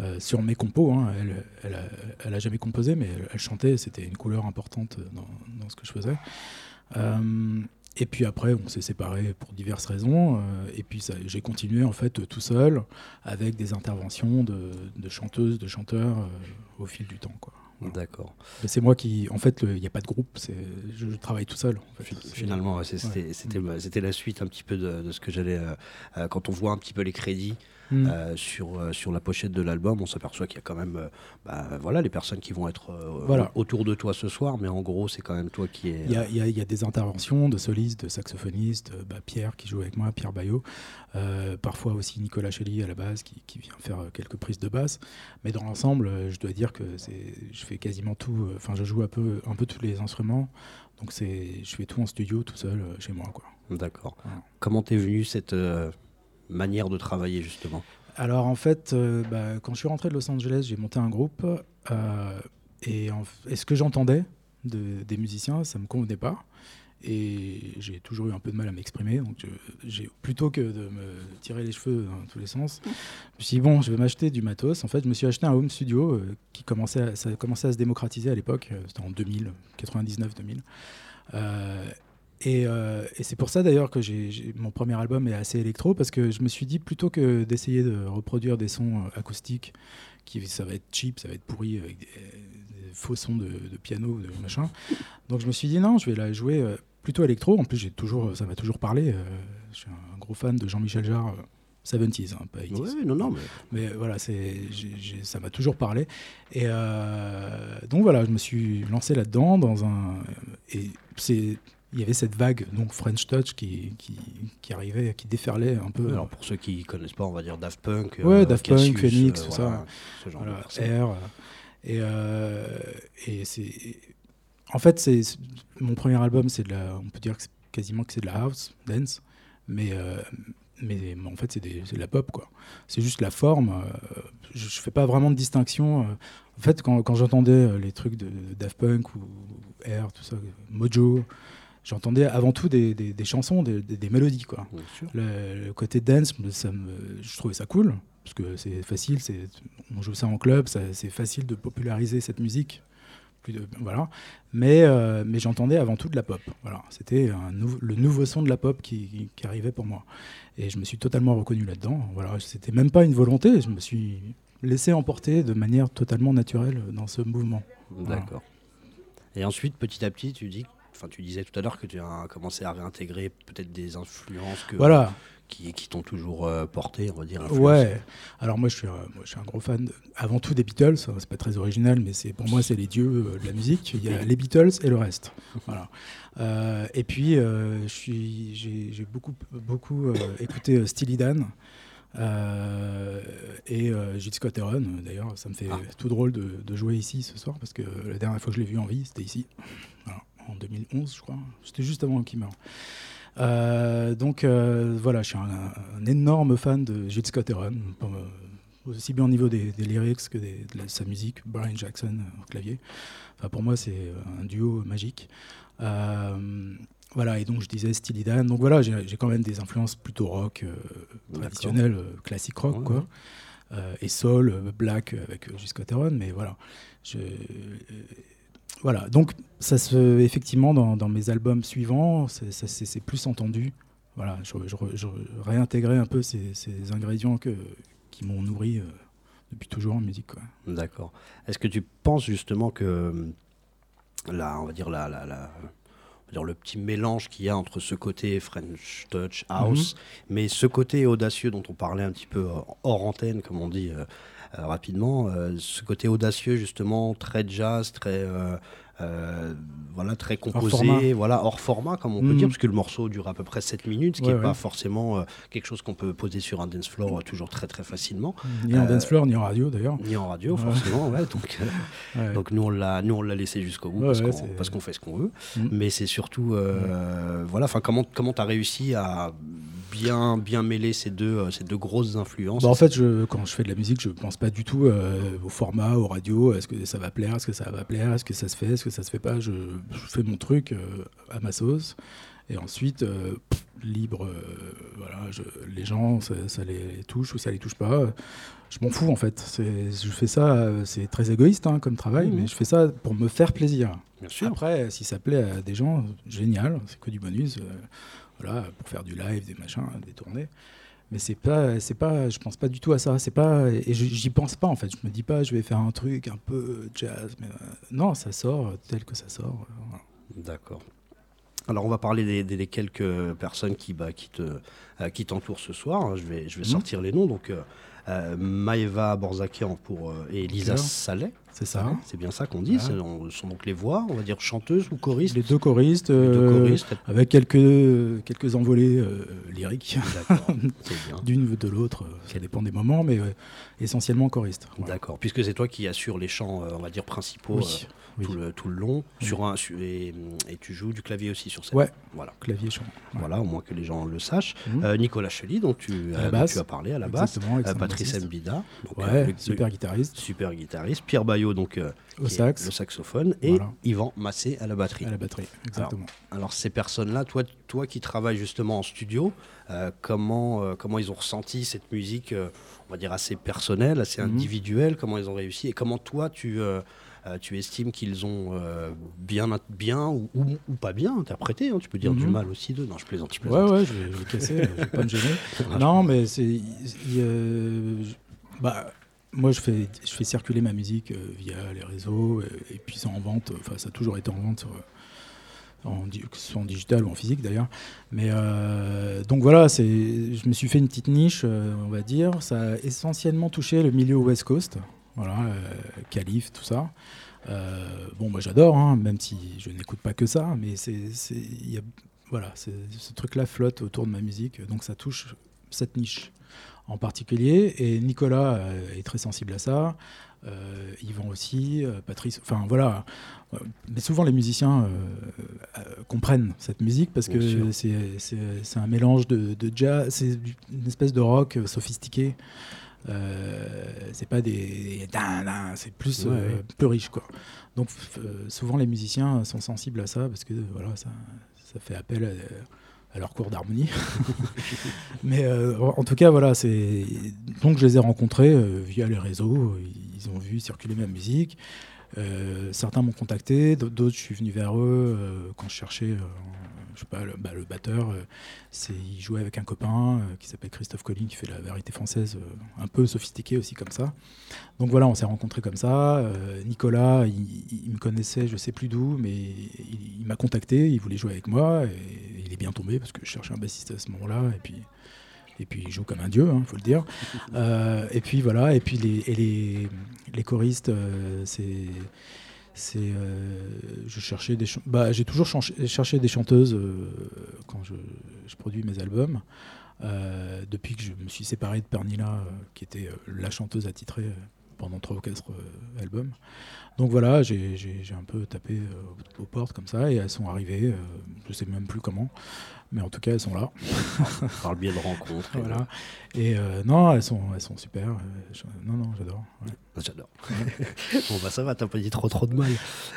euh, sur mes compos, hein. elle, elle, jamais composé, mais elle, chantait, c'était une couleur importante dans, ce que je faisais. Euh, et puis après, on s'est séparés pour diverses raisons. et puis j'ai continué en fait tout seul avec des interventions de, de chanteuses, de chanteurs au fil du temps. Quoi. D'accord. C'est moi qui, en fait, il n'y a pas de groupe. Je, je travaille tout seul. en fait. C'est- Finalement, c'était la suite un petit peu de, de ce que j'allais. euh, euh, quand on voit un petit peu les crédits Mm. euh, sur, euh, sur la pochette de l'album, on s'aperçoit qu'il y a quand même euh, bah, voilà, les personnes qui vont être Voilà. autour de toi ce soir, mais en gros, c'est quand même toi qui es. Il y, a, il y a- y a des interventions de solistes, de saxophonistes, bah, Pierre qui joue avec moi, Pierre Bayot, parfois aussi Nicolas Chelly à la base qui, qui vient faire quelques prises de basse. Mais dans l'ensemble, je dois dire que je fais quasiment tout, enfin je joue un peu, un peu tous les instruments, donc c'est, je fais tout en studio tout seul chez moi. Quoi. D'accord. Voilà. Comment t'es venu cette euh, manière de travailler justement Alors en fait, euh, bah, quand je suis rentré de Los Angeles, j'ai monté un groupe euh, et, en f- et ce que j'entendais de- des musiciens, ça me convenait pas. Et j'ai toujours eu un peu de mal à m'exprimer. Donc j'ai plutôt que de me tirer les cheveux dans tous les sens, je me suis dit bon, je vais m'acheter du matos. En fait, je me suis acheté un home studio euh, qui commençait, à, ça commençait à se démocratiser à l'époque. C'était en 2000, 99-2000. Euh, et, euh, et c'est pour ça d'ailleurs que mon premier album est assez électro parce que je me suis dit plutôt que d'essayer de reproduire des sons euh, acoustiques, qui ça va être cheap, ça va être pourri avec des, des faux sons de, de piano, de machin. Donc je me suis dit non, je vais la jouer euh, plutôt électro. En plus, j'ai toujours, ça m'a toujours parlé. je suis un gros fan de Jean-Michel Jarre. euh, 70s, hein, pas 80s. Oui, non, non, mais Mais voilà, c'est, ça m'a toujours parlé. Et euh, donc voilà, je me suis lancé là-dedans dans un. Et c'est, il y avait cette vague donc French Touch qui, qui, qui arrivait, qui déferlait un peu. alors pour ceux qui connaissent pas, on va dire Daft Punk, Ouais, Daft Punk, Phoenix, euh, tout voilà, ça. ce genre de Voilà, personnes. Air. euh, Et, euh, et c'est. En fait, c'est mon premier album, c'est de la. On peut dire que quasiment que c'est de la house, dance, mais. euh, mais, mais en fait, c'est de la pop, quoi. C'est juste la forme. euh, je, je fais pas vraiment de distinction. euh. En fait, quand, quand j'entendais euh, les trucs de, de Daft Punk ou Air, tout ça, Mojo, j'entendais avant tout des, des- des chansons, des, des- mélodies, quoi. Le, le côté dance, ça me, je trouvais ça cool, parce que c'est facile, on joue ça en club, c'est facile de populariser cette musique. Plus de, voilà. Mais, euh, mais j'entendais avant tout de la pop. Voilà. C'était nou- le nouveau son de la pop qui, qui- qui arrivait pour moi. Et je me suis totalement reconnu là-dedans. Voilà. C'était même pas une volonté, je me suis laissé emporter de manière totalement naturelle dans ce mouvement. D'accord. Et ensuite, petit à petit, tu dis, enfin, tu disais tout à l'heure que tu as commencé à réintégrer peut-être des influences que, Voilà. qui, qui t'ont toujours euh, porté, on va dire. influencé. Ouais. Alors moi je suis, un, moi, je suis un gros fan de- avant tout des Beatles. hein, C'est pas très original, mais c'est pour moi c'est les dieux euh, de la musique. Il y a les Beatles et le reste. Voilà. Euh, et puis j'ai, beaucoup, beaucoup écouté Steely Dan. euh, et euh, Gilles Scott Heron, d'ailleurs, ça me fait Ah. tout drôle de, de jouer ici ce soir parce que la dernière fois que je l'ai vu en vie, c'était ici, Voilà, en 2011, je crois. C'était juste avant qu'il meure. Euh, donc euh, voilà, je suis un, un énorme fan de Gilles Scott Heron, aussi bien au niveau des, des lyrics que des- de la- sa musique, Brian Jackson euh, au clavier. Enfin, pour moi, c'est un duo magique. Euh, voilà, et donc je disais Steely Dan. Donc voilà, j'ai quand même des influences plutôt rock, traditionnelles, classique rock, Ouais, quoi. ouais. euh, et soul, euh, black avec euh, Gisco Teron, mais voilà. Je, voilà, donc ça se, effectivement, dans, dans mes albums suivants, c'est- plus entendu. Voilà, je, je, je réintégrais un peu ces, ces ingrédients que, qui m'ont nourri euh, depuis toujours en musique. D'accord. Est-ce que tu penses justement que euh, la, on va dire la, la, la- on va dire le petit mélange qu'il y a entre ce côté French touch house, mais ce côté audacieux dont on parlait un petit peu euh, hors antenne, comme on dit euh, rapidement, euh, ce côté audacieux justement très jazz, très euh, euh, voilà très composé, voilà hors format comme on peut dire, parce que le morceau dure à peu près 7 minutes, ce qui Ouais, n'est pas forcément euh, quelque chose qu'on peut poser sur un dance floor euh, toujours très très facilement, Ni en Euh, dance floor, ni en radio d'ailleurs. ni en radio Ouais. forcément, ouais, donc. euh, donc nous on l'a nous on l'a laissé jusqu'au bout parce qu'on qu'on fait ce qu'on veut. Mm. Mais c'est surtout euh, voilà enfin comment comment t'as réussi à bien bien mêler ces deux euh, ces deux grosses influences. Bah, en fait, je, quand je fais de la musique, je pense pas du tout euh, au format, au radio. Est-ce que ça va plaire? Est-ce que ça va plaire? Est-ce que ça se fait? Est-ce que ça se fait pas? Je, je fais mon truc euh, à ma sauce. Et ensuite, euh, pff, libre, voilà, je- les gens, ça, ça les touche ou ça les touche pas. Je m'en fous en fait. Je fais ça, c'est très égoïste hein, comme travail, Mhm. mais je fais ça pour me faire plaisir. bien sûr. Après, si ça plaît à des gens, génial, c'est que du bonus. Voilà, pour faire du live, des machins, des tournées. Mais c'est pas, c'est pas, je pense pas du tout à ça. C'est pas, et je- j'y pense pas en fait. Je me dis pas, je vais faire un truc un peu jazz. Mais euh, non, ça sort tel que ça sort. euh, voilà. D'accord. Alors on va parler des, des- des quelques personnes qui bah, qui te euh, qui t'entourent ce soir. hein. Je vais je vais Mhm. sortir les noms donc. euh, Maëva Borzakian pour et Elisa. Saleh, C'est ça. c'est bien ça qu'on dit. Ce sont- donc les voix, on va dire chanteuses ou choristes. Les deux choristes, Les deux euh, avec quelques quelques envolées euh, lyriques d'une ou de l'autre. euh, Ça dépend des moments, mais euh, essentiellement choristes. Voilà. D'accord, puisque c'est toi qui assures les chants, on va dire, principaux Oui, oui. tout, le, tout le long, Oui. sur un, et, et tu joues du clavier aussi sur scène. Ouais. Voilà. Clavier chant. Ouais. Voilà, au moins que les gens le sachent. Mhm. Nicolas Chely, dont tu, dont as parlé à la excellent Patrice. Mbida, donc, Ouais, le- super guitariste. super guitariste. Pierre Bayot, donc, euh, Au sax, le saxophone. Et Voilà. Yvan Massé à la batterie. à la batterie. Exactement. Alors ces personnes-là, toi, toi qui travailles justement en studio, euh, comment, euh, comment ils ont ressenti cette musique, on va dire assez personnelle, assez Mhm. individuelle, comment ils ont réussi et comment toi tu, euh, tu estimes qu'ils ont euh, bien, bien ou, ou- ou pas bien interprété hein, Tu peux dire du Mhm. mal aussi d'eux. Non, je plaisante. Je Ouais, plaisante. ouais, je vais, je vais casser, je vais pas me gêner. Non, mais c'est. euh, bah, moi, je fais, circuler ma musique euh, via les réseaux, et, et puis c'est en vente. Enfin, ça a toujours été en vente, en, que ce soit en digital ou en physique d'ailleurs. Mais euh, donc voilà, je me suis fait une petite niche, euh, on va dire. Ça a essentiellement touché le milieu West Coast, voilà, euh, Calif, tout ça. Euh, bon, moi j'adore, hein, même si je n'écoute pas que ça, mais c'est, voilà, ce truc-là flotte autour de ma musique, donc ça touche cette niche en particulier. Et Nicolas euh, est très sensible à ça, euh, Yvan aussi, euh, Patrice, enfin voilà. Mais souvent les musiciens euh, comprennent cette musique parce Bien que c'est, un mélange de, de jazz, c'est une espèce de rock sophistiqué. C'est pas des c'est plus Ouais, ouais. plus riche quoi. Donc souvent les musiciens sont sensibles à ça parce que voilà ça, ça fait appel à, à leur cours d'harmonie. Mais euh, en tout cas voilà c'est donc je les ai rencontrés euh, via les réseaux. Ils ont vu circuler ma musique. Euh, certains m'ont contacté, d'autres je suis venu vers eux quand je cherchais, je sais pas, le, bah, le batteur. euh, c'est, il jouait avec un copain euh, qui s'appelle Christophe Collin, qui fait la variété française, euh, un peu sophistiquée aussi comme ça. Donc voilà, on s'est rencontrés comme ça. Nicolas, il, me connaissait, je sais plus d'où, mais il, il m'a contacté, il voulait jouer avec moi, et il est bien tombé parce que je cherchais un bassiste à ce moment-là, et puis. Et puis il joue comme un dieu, il faut le dire. Euh, et puis voilà, et puis les, et les, les choristes, euh, c'est. C'est, euh, je cherchais des, bah, j'ai toujours cherché des chanteuses euh, quand je, produis mes albums. Euh, depuis que je me suis séparé de Pernilla, qui était la chanteuse attitrée pendant trois ou quatre euh, albums. Donc voilà, j'ai, un peu tapé euh, aux portes comme ça et elles sont arrivées. euh, je sais même plus comment, mais en tout cas elles sont là. Par le biais de rencontres. et Voilà. Et euh, non, elles sont, elles sont super. non, non, j'adore. ouais. de- J'adore. bon bah ça va, t'as pas dit trop trop de mal.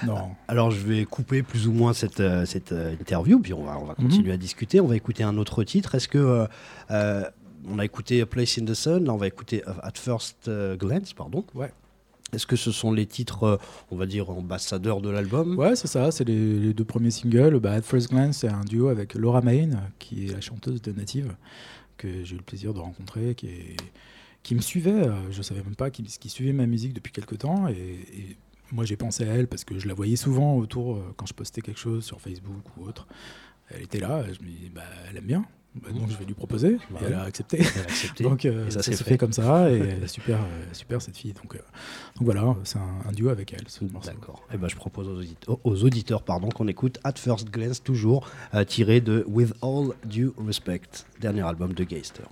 Non. Alors je vais couper plus ou moins cette, cette interview, puis on va, on va Mhm. continuer à discuter. On va écouter un autre titre. Est-ce que, euh, on a écouté A Place in the Sun, là on va écouter At First euh, Glance, pardon. Ouais. Est-ce que ce sont les titres, euh, on va dire, ambassadeurs de l'album? Ouais, c'est ça, c'est les, les deux premiers singles. Bah, At First Glance, c'est un duo avec Laura Main, qui est la chanteuse de Native, que j'ai eu le plaisir de rencontrer, qui, est, qui me suivait, euh, je savais même pas, qui, qui suivait ma musique depuis quelques temps. Et, et moi, j'ai pensé à elle parce que je la voyais souvent autour euh, quand je postais quelque chose sur Facebook ou autre. Elle était là, je me dis, bah, elle aime bien. Bah, donc je vais lui proposer. Bah et elle a accepté. Elle a accepté. Donc euh, Et ça, ça s'est s'est fait. fait. comme ça et elle est super, euh, super cette fille. Donc, euh, donc voilà, c'est un, un duo avec elle. Morceau. D'accord. Et ben, je propose aux auditeurs, aux auditeurs pardon, qu'on écoute At First Glance, toujours euh, tiré de With All Due Respect, dernier album de Geister.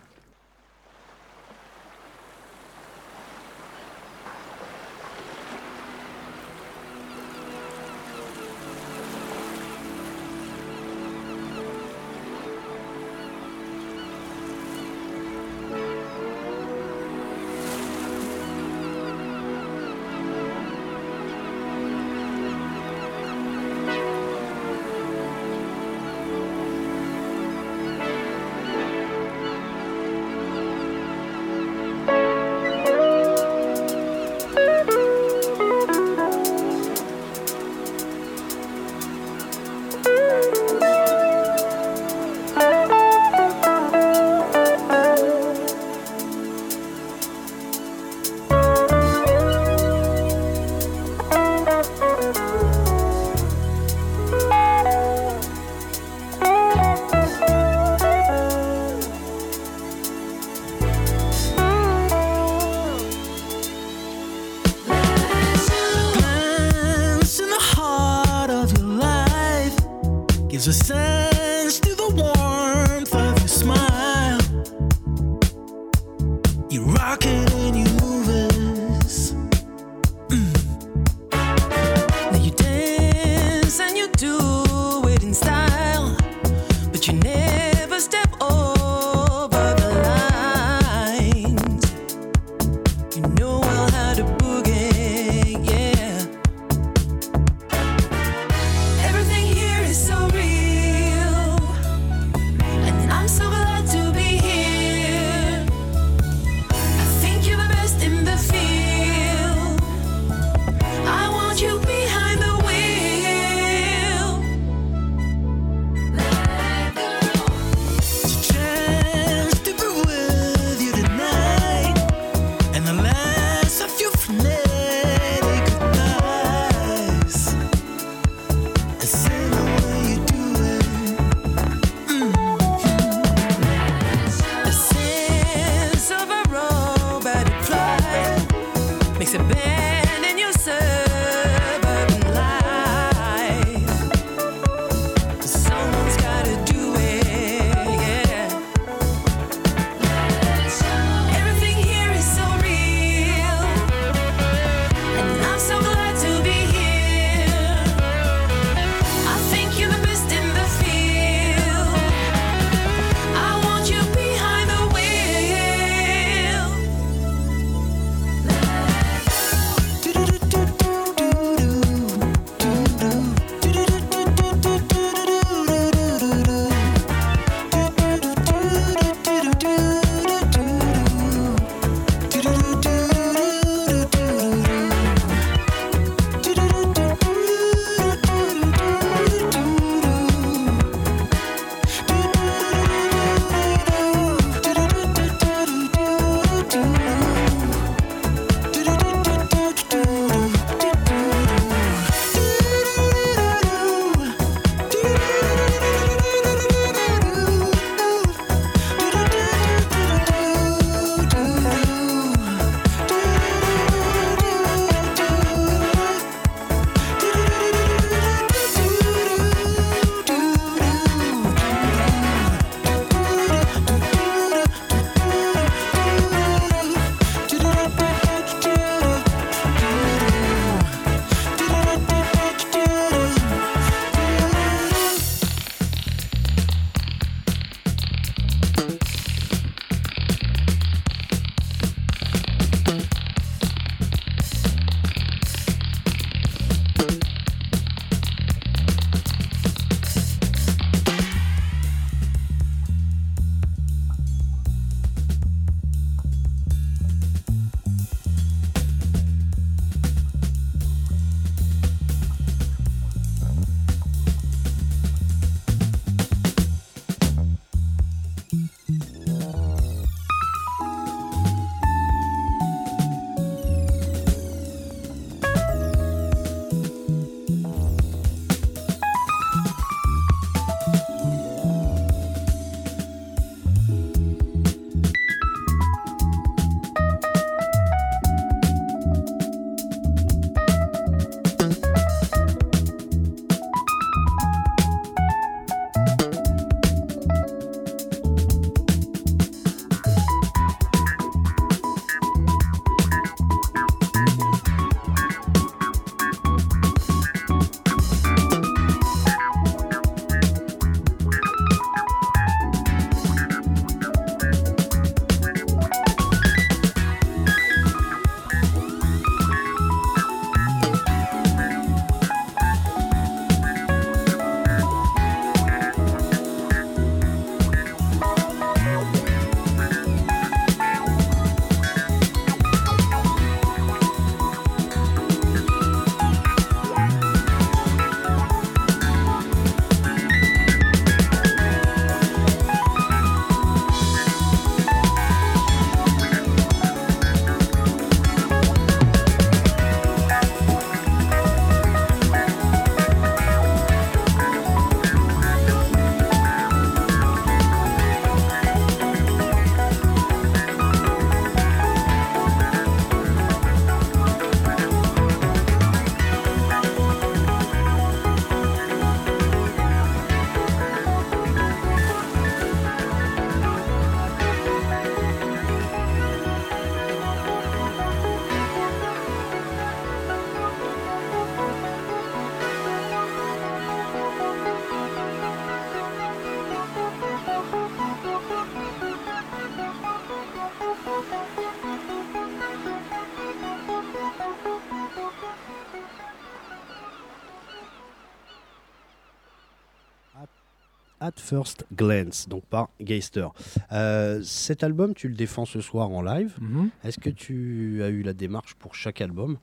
First Glance, donc par Geister. Euh, cet album, tu le défends ce soir en live. Mhm. Est-ce que tu as eu la démarche pour chaque album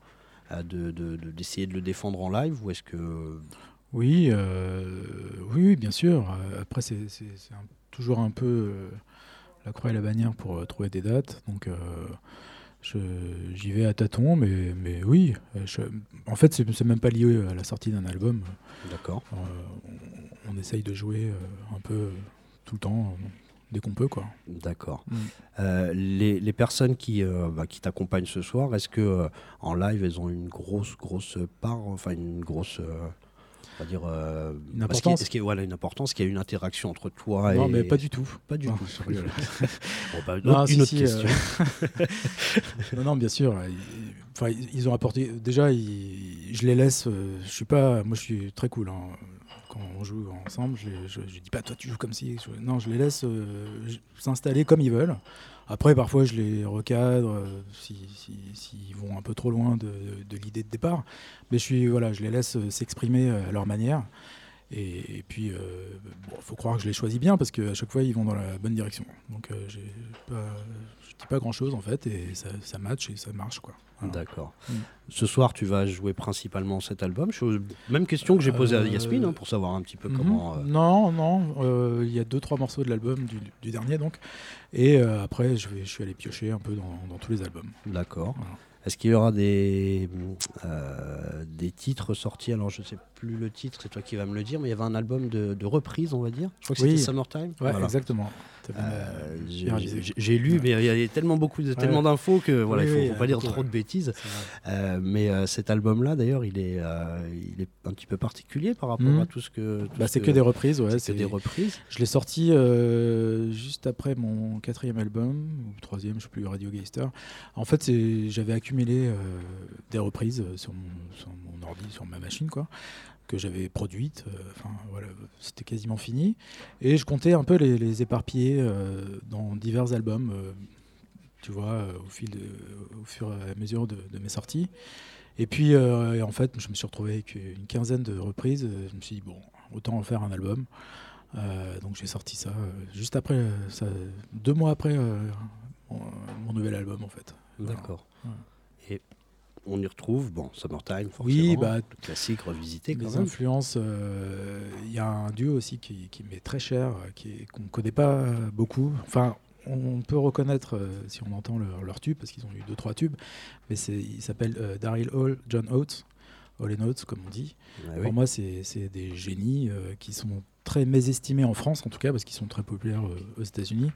euh, de- de- de- d'essayer de, le défendre en live ou est-ce que Oui, euh, oui, bien sûr. Après, c'est toujours un peu euh, la croix et la bannière pour euh, trouver des dates. Donc, j'y vais à tâtons, mais, mais oui. je- en fait, c'est même pas lié à la sortie d'un album. D'accord. Euh, on, essaye de jouer euh, un peu tout le temps, euh, dès qu'on peut, quoi. D'accord. Mm. Euh, les, les personnes qui, euh, bah, qui t'accompagnent ce soir, est-ce que euh, en live elles ont une grosse grosse part, enfin une grosse, euh, on va dire, euh, Une qu'il y importance. Est-ce qu'il y a voilà, une importance, qu'il y a une interaction entre toi non, et mais pas du tout. Pas du Non, tout. je rigole. Bon, bah, une Non, autre- si, question. euh, non, non, bien sûr. Enfin, ils- ont apporté. Déjà, ils- je les laisse. euh, je suis pas. Moi, je suis très cool. hein. Quand on joue ensemble, je, je dis pas toi tu joues comme si. non, je les laisse euh, s'installer comme ils veulent. Après, parfois, je les recadre euh, si- si- s'ils vont un peu trop loin de, de l'idée de départ. Mais je suis voilà, je les laisse euh, s'exprimer à leur manière. Et, puis, bon, faut croire que je les choisis bien parce qu'à chaque fois, ils vont dans la bonne direction. Donc, j'ai pas, dis pas grand chose en fait, et ça, ça match et ça marche quoi. D'accord. Mm. Ce soir, tu vas jouer principalement cet album. Même question que j'ai posée à Euh, Yasmine hein, pour savoir un petit peu Mhm. comment. euh, Non, non, euh, il y a deux trois morceaux de l'album du, du dernier donc, et après je vais, je suis allé piocher un peu dans, dans tous les albums. D'accord. Voilà. Est-ce qu'il y aura des, euh, des titres sortis? Alors, je sais plus le titre, c'est toi qui vas me le dire, mais il y avait un album de, de reprise, on va dire. Je crois que Oui. c'était Summertime. Ouais, Voilà. exactement. Euh, euh, j'ai- lu, mais il y a tellement beaucoup, de, tellement d'infos que voilà, il faut, pas a dire trop de bêtises. Euh, mais cet album-là, d'ailleurs, il est, il est un petit peu particulier par rapport Mhm. à tout ce que. Bah, ce c'est que des reprises, ouais. c'est des reprises. Je l'ai sorti juste après mon quatrième album, ou troisième, je sais plus, Radio Geister. En fait, j'avais accumulé des reprises sur mon, sur mon ordi, sur ma machine, quoi, que j'avais produites. euh, Enfin, voilà, c'était quasiment fini. Et je comptais un peu les, les éparpiller euh, dans divers albums, euh, tu vois, au, fil de, au fur et à mesure de, de mes sorties. Et puis, et en fait, je me suis retrouvé avec une quinzaine de reprises. Je me suis dit, bon, autant en faire un album. Euh, donc j'ai sorti ça euh, juste après, euh, ça, deux mois après mon, mon nouvel album en fait. D'accord. Ouais. Et on y retrouve, bon, Summertime, forcément. Oui, bah, classique revisité quand Les même. influences, euh, il y a un duo aussi qui, qui m'est très cher, qu'on ne connaît pas euh, beaucoup. Enfin, on peut reconnaître euh, si on entend leur, leur tube, parce qu'ils ont eu deux trois tubes, mais c'est, il s'appelle euh, Daryl Hall, John Oates, Hall and Oates comme on dit. Ah oui. Pour moi, c'est c'est des génies qui sont très mésestimés en France, en tout cas, parce qu'ils sont très populaires euh, aux États-Unis.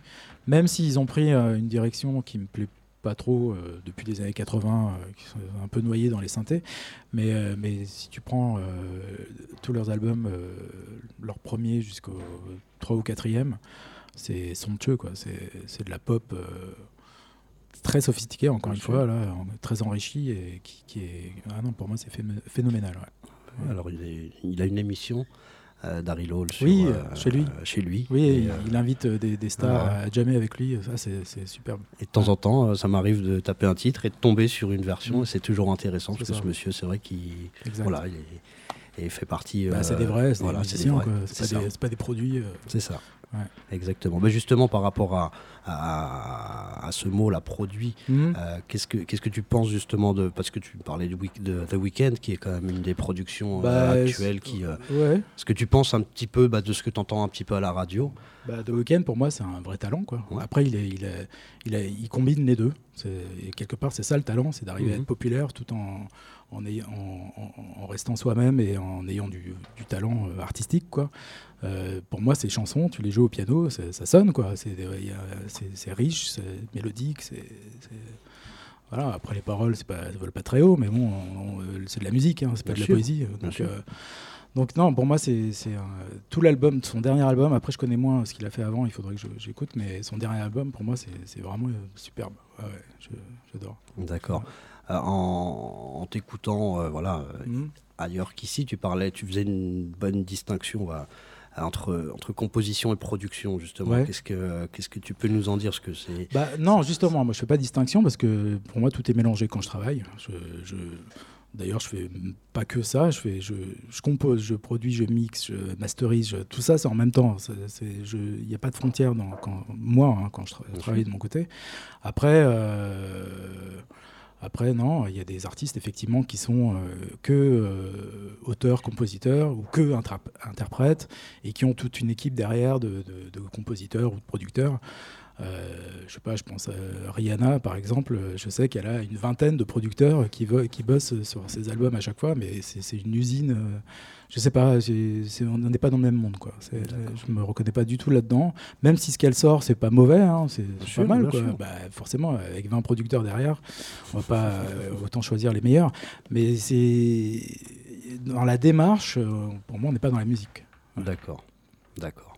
Même s'ils ont pris euh, une direction qui me plaît pas trop euh, depuis les années 80, euh, qui sont un peu noyés dans les synthés. Mais, euh, mais si tu prends tous leurs albums, leur premier jusqu'au 3 ou 4e, c'est somptueux, quoi. C'est c'est de la pop. très sophistiquée encore une fois là très enrichie et qui, qui est ah non pour moi c'est phé- phénoménal ouais. Alors, il, est- il a une émission, euh, Daryl Hall, sur, Oui, euh, chez lui. euh, chez lui. Oui, Et, il, euh, il invite des, des stars ouais. à jammer avec lui. Ça, c'est superbe. Et de temps en temps, ça m'arrive de taper un titre et de tomber sur une version. Mm. Et c'est toujours intéressant parce que ce monsieur, c'est vrai qu'il voilà, il est- et fait partie. Bah, c'est des vrais, c'est voilà, des c'est des musiciens. C'est pas, pas des produits. C'est ça. Ouais. Exactement. Mais justement, par rapport à, à, à ce mot-là, produit, Mhm. euh, qu'est-ce que qu'est-ce que tu penses justement de parce que tu parlais du week- de The Weeknd qui est quand même une des productions euh, Bah, actuelles qui. euh, Ouais. ce que tu penses un petit peu bah, de ce que tu entends un petit peu à la radio? Bah, The Weeknd, pour moi, c'est un vrai talent. Quoi. Ouais. Après, il, est, il, est- il, est- il combine les deux. Et quelque part, c'est ça le talent, c'est d'arriver à Mhm. être populaire tout en, en, ayant- en- restant soi-même et en ayant du, du talent euh, artistique. Quoi. Euh, pour moi, ces chansons, tu les joues au piano, ça sonne. quoi. C'est a- c'est- riche, c'est mélodique. c'est Voilà, après les paroles, c'est pas, volent pas très haut, mais bon, on- on- c'est de la musique, hein, c'est pas de la sûr, poésie. Donc, euh, non, pour moi, c'est tout l'album, son dernier album. Après, je connais moins ce qu'il a fait avant, il faudrait que j'écoute, mais son dernier album, pour moi, c'est vraiment euh, superbe. Ouais, je- j'adore. D'accord. Euh, en en t'écoutant, euh, voilà, euh, Mhm. ailleurs qu'ici, tu parlais, tu faisais une bonne distinction bah, entre, entre composition et production, justement. Ouais. Qu'est-ce que qu'est-ce que tu peux nous en dire? Ce que c'est Bah, non, justement, moi je fais pas de distinction parce que pour moi tout est mélangé quand je travaille. Je, je- D'ailleurs, je fais pas que ça. Je fais, je, je compose, je produis, je mixe, je masterise. je- tout ça, c'est en même temps. Il n'y a pas de frontière dans quand, moi hein, quand je tra- travaille de mon côté. Après, euh, après non, il y a des artistes effectivement qui sont euh, que euh, auteurs, compositeurs ou que interprètes et qui ont toute une équipe derrière de, de- de compositeurs ou de producteurs. Euh, je sais pas, je pense à Rihanna par exemple. Je sais qu'elle a une vingtaine de producteurs qui, bossent sur ses albums à chaque fois, mais c'est une usine. euh, je sais pas, on n'est pas dans le même monde quoi. Je me reconnais pas du tout là-dedans. Même si ce qu'elle sort c'est pas mauvais, hein, c'est sûr, pas mal quoi. Bah, forcément, avec 20 producteurs derrière, on va pas euh, autant choisir les meilleurs. Mais c'est dans la démarche, pour moi, on n'est pas dans la musique. D'accord, d'accord.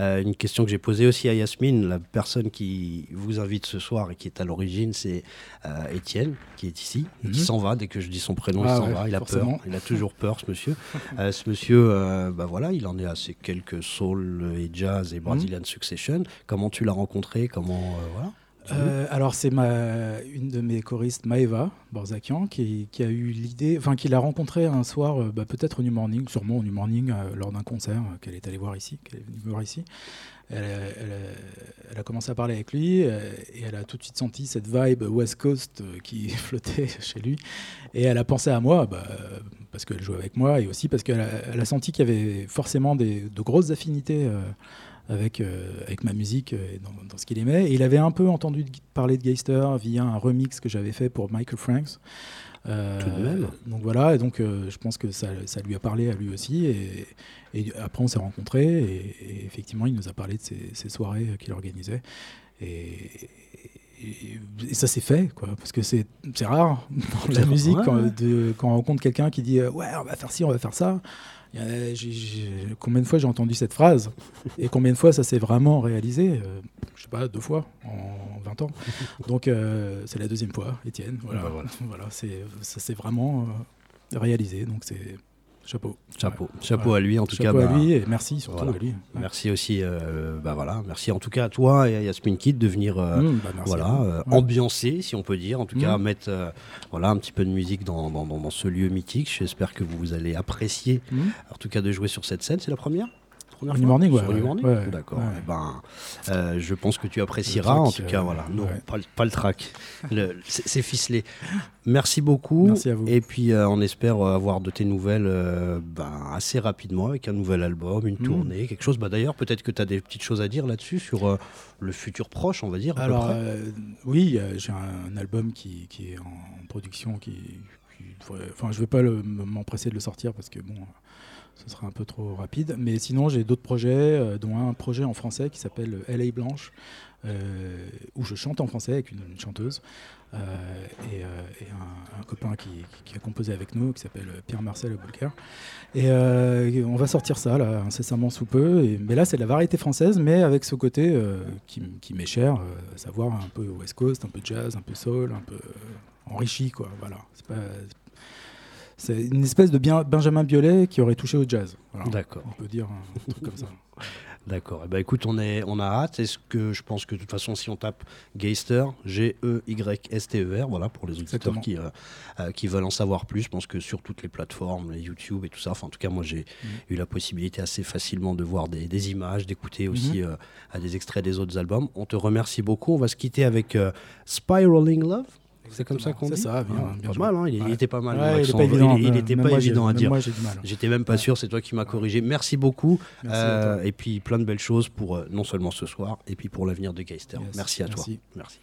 Euh, une question que j'ai posée aussi à Yasmine, la personne qui vous invite ce soir et qui est à l'origine, c'est euh, Étienne, qui est ici, et qui Mhm. s'en va dès que je dis son prénom, il Ah s'en ouais, va, il a forcément. peur, il a toujours peur, ce monsieur. Euh, ce monsieur, euh, bah voilà, il en est à ses quelques soul et jazz Mhm. et Brazilian Succession. Comment tu l'as rencontré Comment euh, voilà Euh, alors c'est ma une de mes choristes Maeva Borzakian qui, a eu l'idée, enfin qui l'a rencontré un soir, euh, bah, peut-être au New Morning, sûrement au New Morning euh, lors d'un concert qu'elle est allée voir ici, qu'elle est venue voir ici. Elle, a- commencé à parler avec lui et elle a tout de suite senti cette vibe West Coast qui flottait chez lui et elle a pensé à moi bah, parce qu'elle jouait avec moi et aussi parce qu'elle a, a senti qu'il y avait forcément des, de grosses affinités avec, euh, avec ma musique euh, et dans, dans ce qu'il aimait. Et il avait un peu entendu parler de Geister via un remix que j'avais fait pour Michael Franks. Euh, Tout de même. Donc voilà, et donc euh, je pense que ça, ça lui a parlé à lui aussi. Et, et après, on s'est rencontrés et, et effectivement, il nous a parlé de ces, ces soirées qu'il organisait. Et, et- ça s'est fait, quoi, parce que c'est c'est rare dans la C'est- musique ouais, quand, ouais. de- quand on rencontre quelqu'un qui dit euh, Ouais, on va faire ci, on va faire ça. Y a- combien de fois j'ai entendu cette phrase et combien de fois ça s'est vraiment réalisé? Euh, Je sais pas, deux fois en 20 ans. Donc euh, c'est la deuxième fois, Étienne. Voilà, Bah voilà. voilà c'est ça s'est vraiment euh, réalisé. Donc c'est chapeau. Chapeau, chapeau Ouais. à lui en tout Chapeau cas. à bah, lui et merci surtout voilà. à lui. Ouais. Merci aussi, euh, bah voilà, merci en tout cas à toi et à Yasmine Kid de venir euh, Mmh, bah, voilà, euh, Ouais. ambiancer, si on peut dire, en tout cas Mm. mettre voilà, un petit peu de musique dans, dans, dans- dans ce lieu mythique. J'espère que vous, vous allez apprécier, Mmh. en tout cas, de jouer sur cette scène. C'est la première? Première Au fois New Morning, ouais, Sur le New ouais, Morning ouais, D'accord. Eh ben, euh, je pense que tu apprécieras, en tout cas, euh, voilà. Non, pas, le- pas le track. C'est ficelé. Merci beaucoup. Merci à vous. Et puis, euh, on espère avoir de tes nouvelles ben, assez rapidement avec un nouvel album, une Mm. tournée, quelque chose. Bah, D'ailleurs, peut-être que tu as des petites choses à dire là-dessus sur le futur proche, on va dire. à peu Alors, près. oui, j'ai un, album qui, qui est en production, qui, enfin, je vais pas m'empresser de le sortir parce que bon, ce sera un peu trop rapide. Mais sinon, j'ai d'autres projets, euh, dont un projet en français qui s'appelle LA Blanche, euh, où je chante en français avec une, chanteuse euh, et, un, copain qui, a composé avec nous, qui s'appelle Pierre-Marcel Boulker. Et on va sortir ça là, incessamment sous peu. Mais là, c'est de la variété française, mais avec ce côté qui, qui m'est cher, à savoir un peu West Coast, un peu jazz, un peu soul, un peu enrichi, quoi. Voilà. C'est pas- c'est une espèce de bien, Benjamin Biolay qui aurait touché au jazz. Voilà. D'accord. On peut dire un truc comme ça. D'accord. Eh ben, écoute, on, est, on a hâte. Est-ce que je pense que de toute façon, si on tape Geister, G-E-Y-S-T-E-R, voilà, pour les auditeurs qui, euh, euh, qui veulent en savoir plus, je pense que sur toutes les plateformes, les YouTube et tout ça, enfin, en tout cas, moi, j'ai Mhm. eu la possibilité assez facilement de voir des, des images, d'écouter aussi Mhm. euh, à des extraits des autres albums. On te remercie beaucoup. On va se quitter avec euh, Spiraling Love. C'est comme ça qu'on C'est dit ça, bien, Ah, bien Pas mal, hein, il, était pas mal. Ouais, il accent. pas évident. Il, il était pas moi, évident à dire. Moi, j'ai du mal. J'étais même pas Ouais. sûr, c'est toi qui m'as corrigé. Merci beaucoup. Merci Euh, et puis plein de belles choses pour euh, non seulement ce soir, et puis pour l'avenir de Geister. Yes, merci à merci. toi. Merci.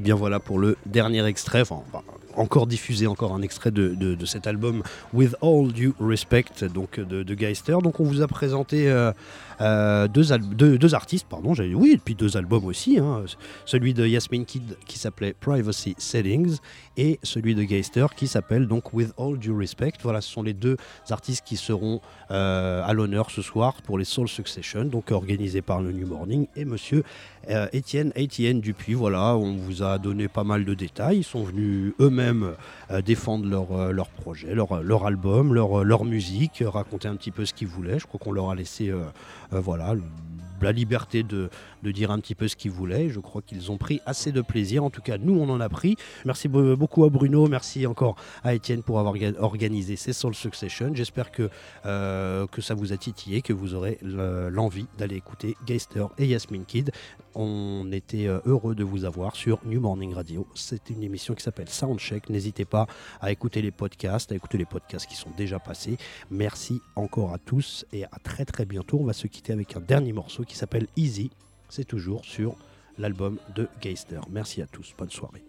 Et bien voilà pour le dernier extrait, enfin, encore diffusé, encore un extrait de, cet album With All Due Respect, donc de, de Geister. Donc on vous a présenté euh, euh, deux, artistes, pardon, j'avais oui, et puis deux albums aussi. hein. celui de Yasmin Kid qui s'appelait Privacy Settings et celui de Geister qui s'appelle donc With All Due Respect. Voilà, ce sont les deux artistes qui seront euh, à l'honneur ce soir pour les Soul Succession, donc organisé par le New Morning et monsieur euh, Étienne Dupuis. Voilà, on vous a donné pas mal de détails. Ils sont venus eux-mêmes euh, défendre leur, leur projet, leur, leur album, leur, leur musique, raconter un petit peu ce qu'ils voulaient. Je crois qu'on leur a laissé voilà, le- la liberté de, de dire un petit peu ce qu'ils voulaient. Je crois qu'ils ont pris assez de plaisir. En tout cas, nous, on en a pris. Merci be- beaucoup à Bruno. Merci encore à Étienne pour avoir ga- organisé ces Soul Succession. J'espère que, euh, que ça vous a titillé, que vous aurez le- l'envie d'aller écouter Geister et Yasmin Kid. On était euh, heureux de vous avoir sur New Morning Radio. C'est une émission qui s'appelle Soundcheck. N'hésitez pas à écouter les podcasts, à écouter les podcasts qui sont déjà passés. Merci encore à tous et à très très bientôt. On va se quitter avec un dernier morceau qui s'appelle Easy. C'est toujours sur l'album de Geister. Merci à tous. Bonne soirée.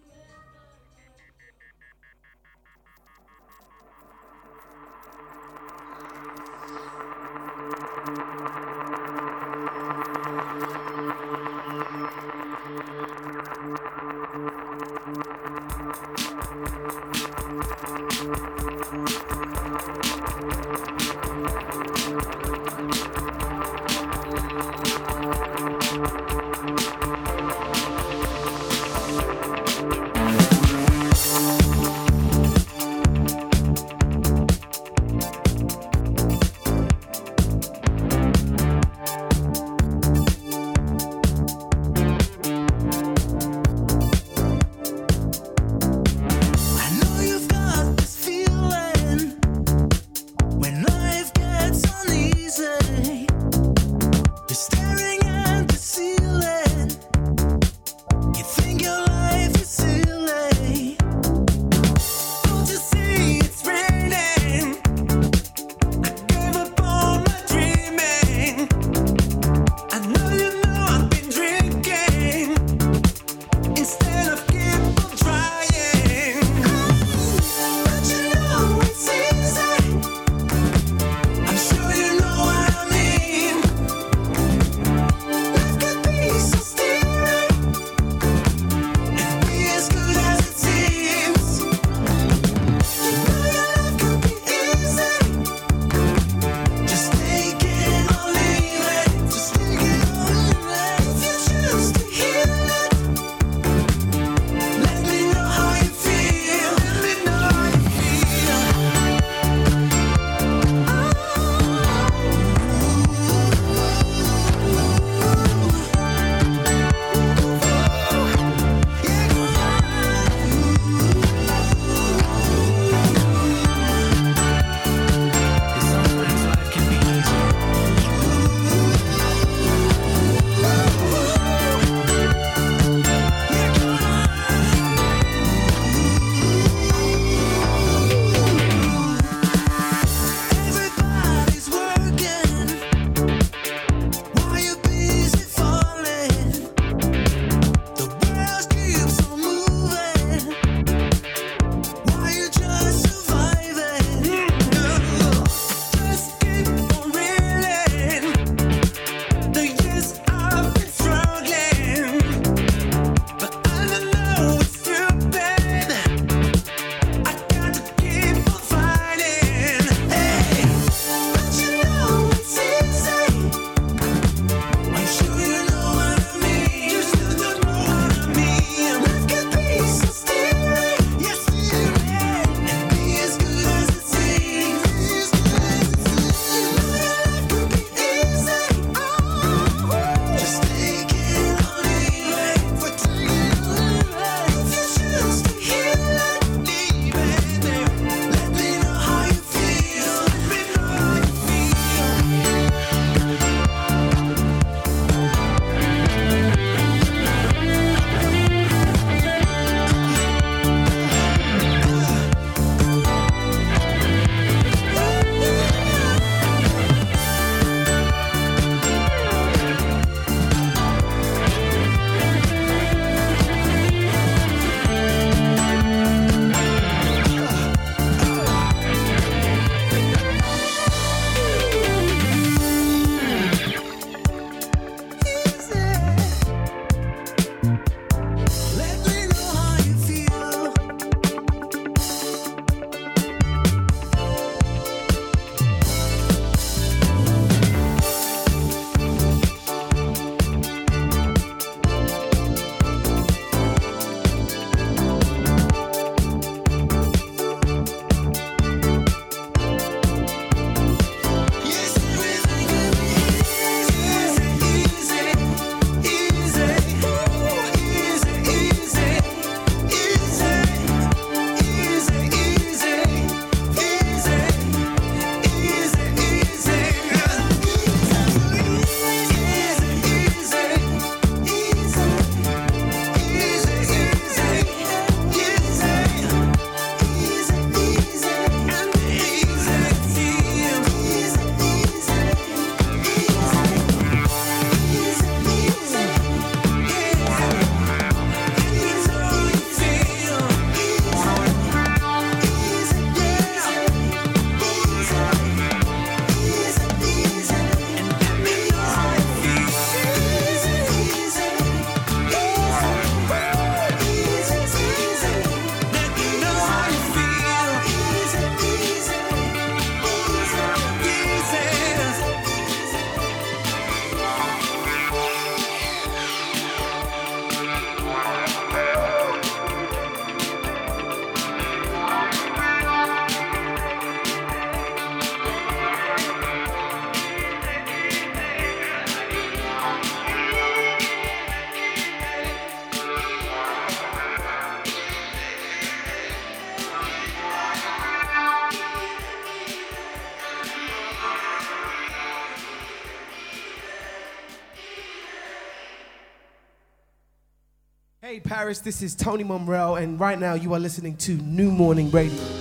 This is Tony Monreal, and right now you are listening to New Morning Radio.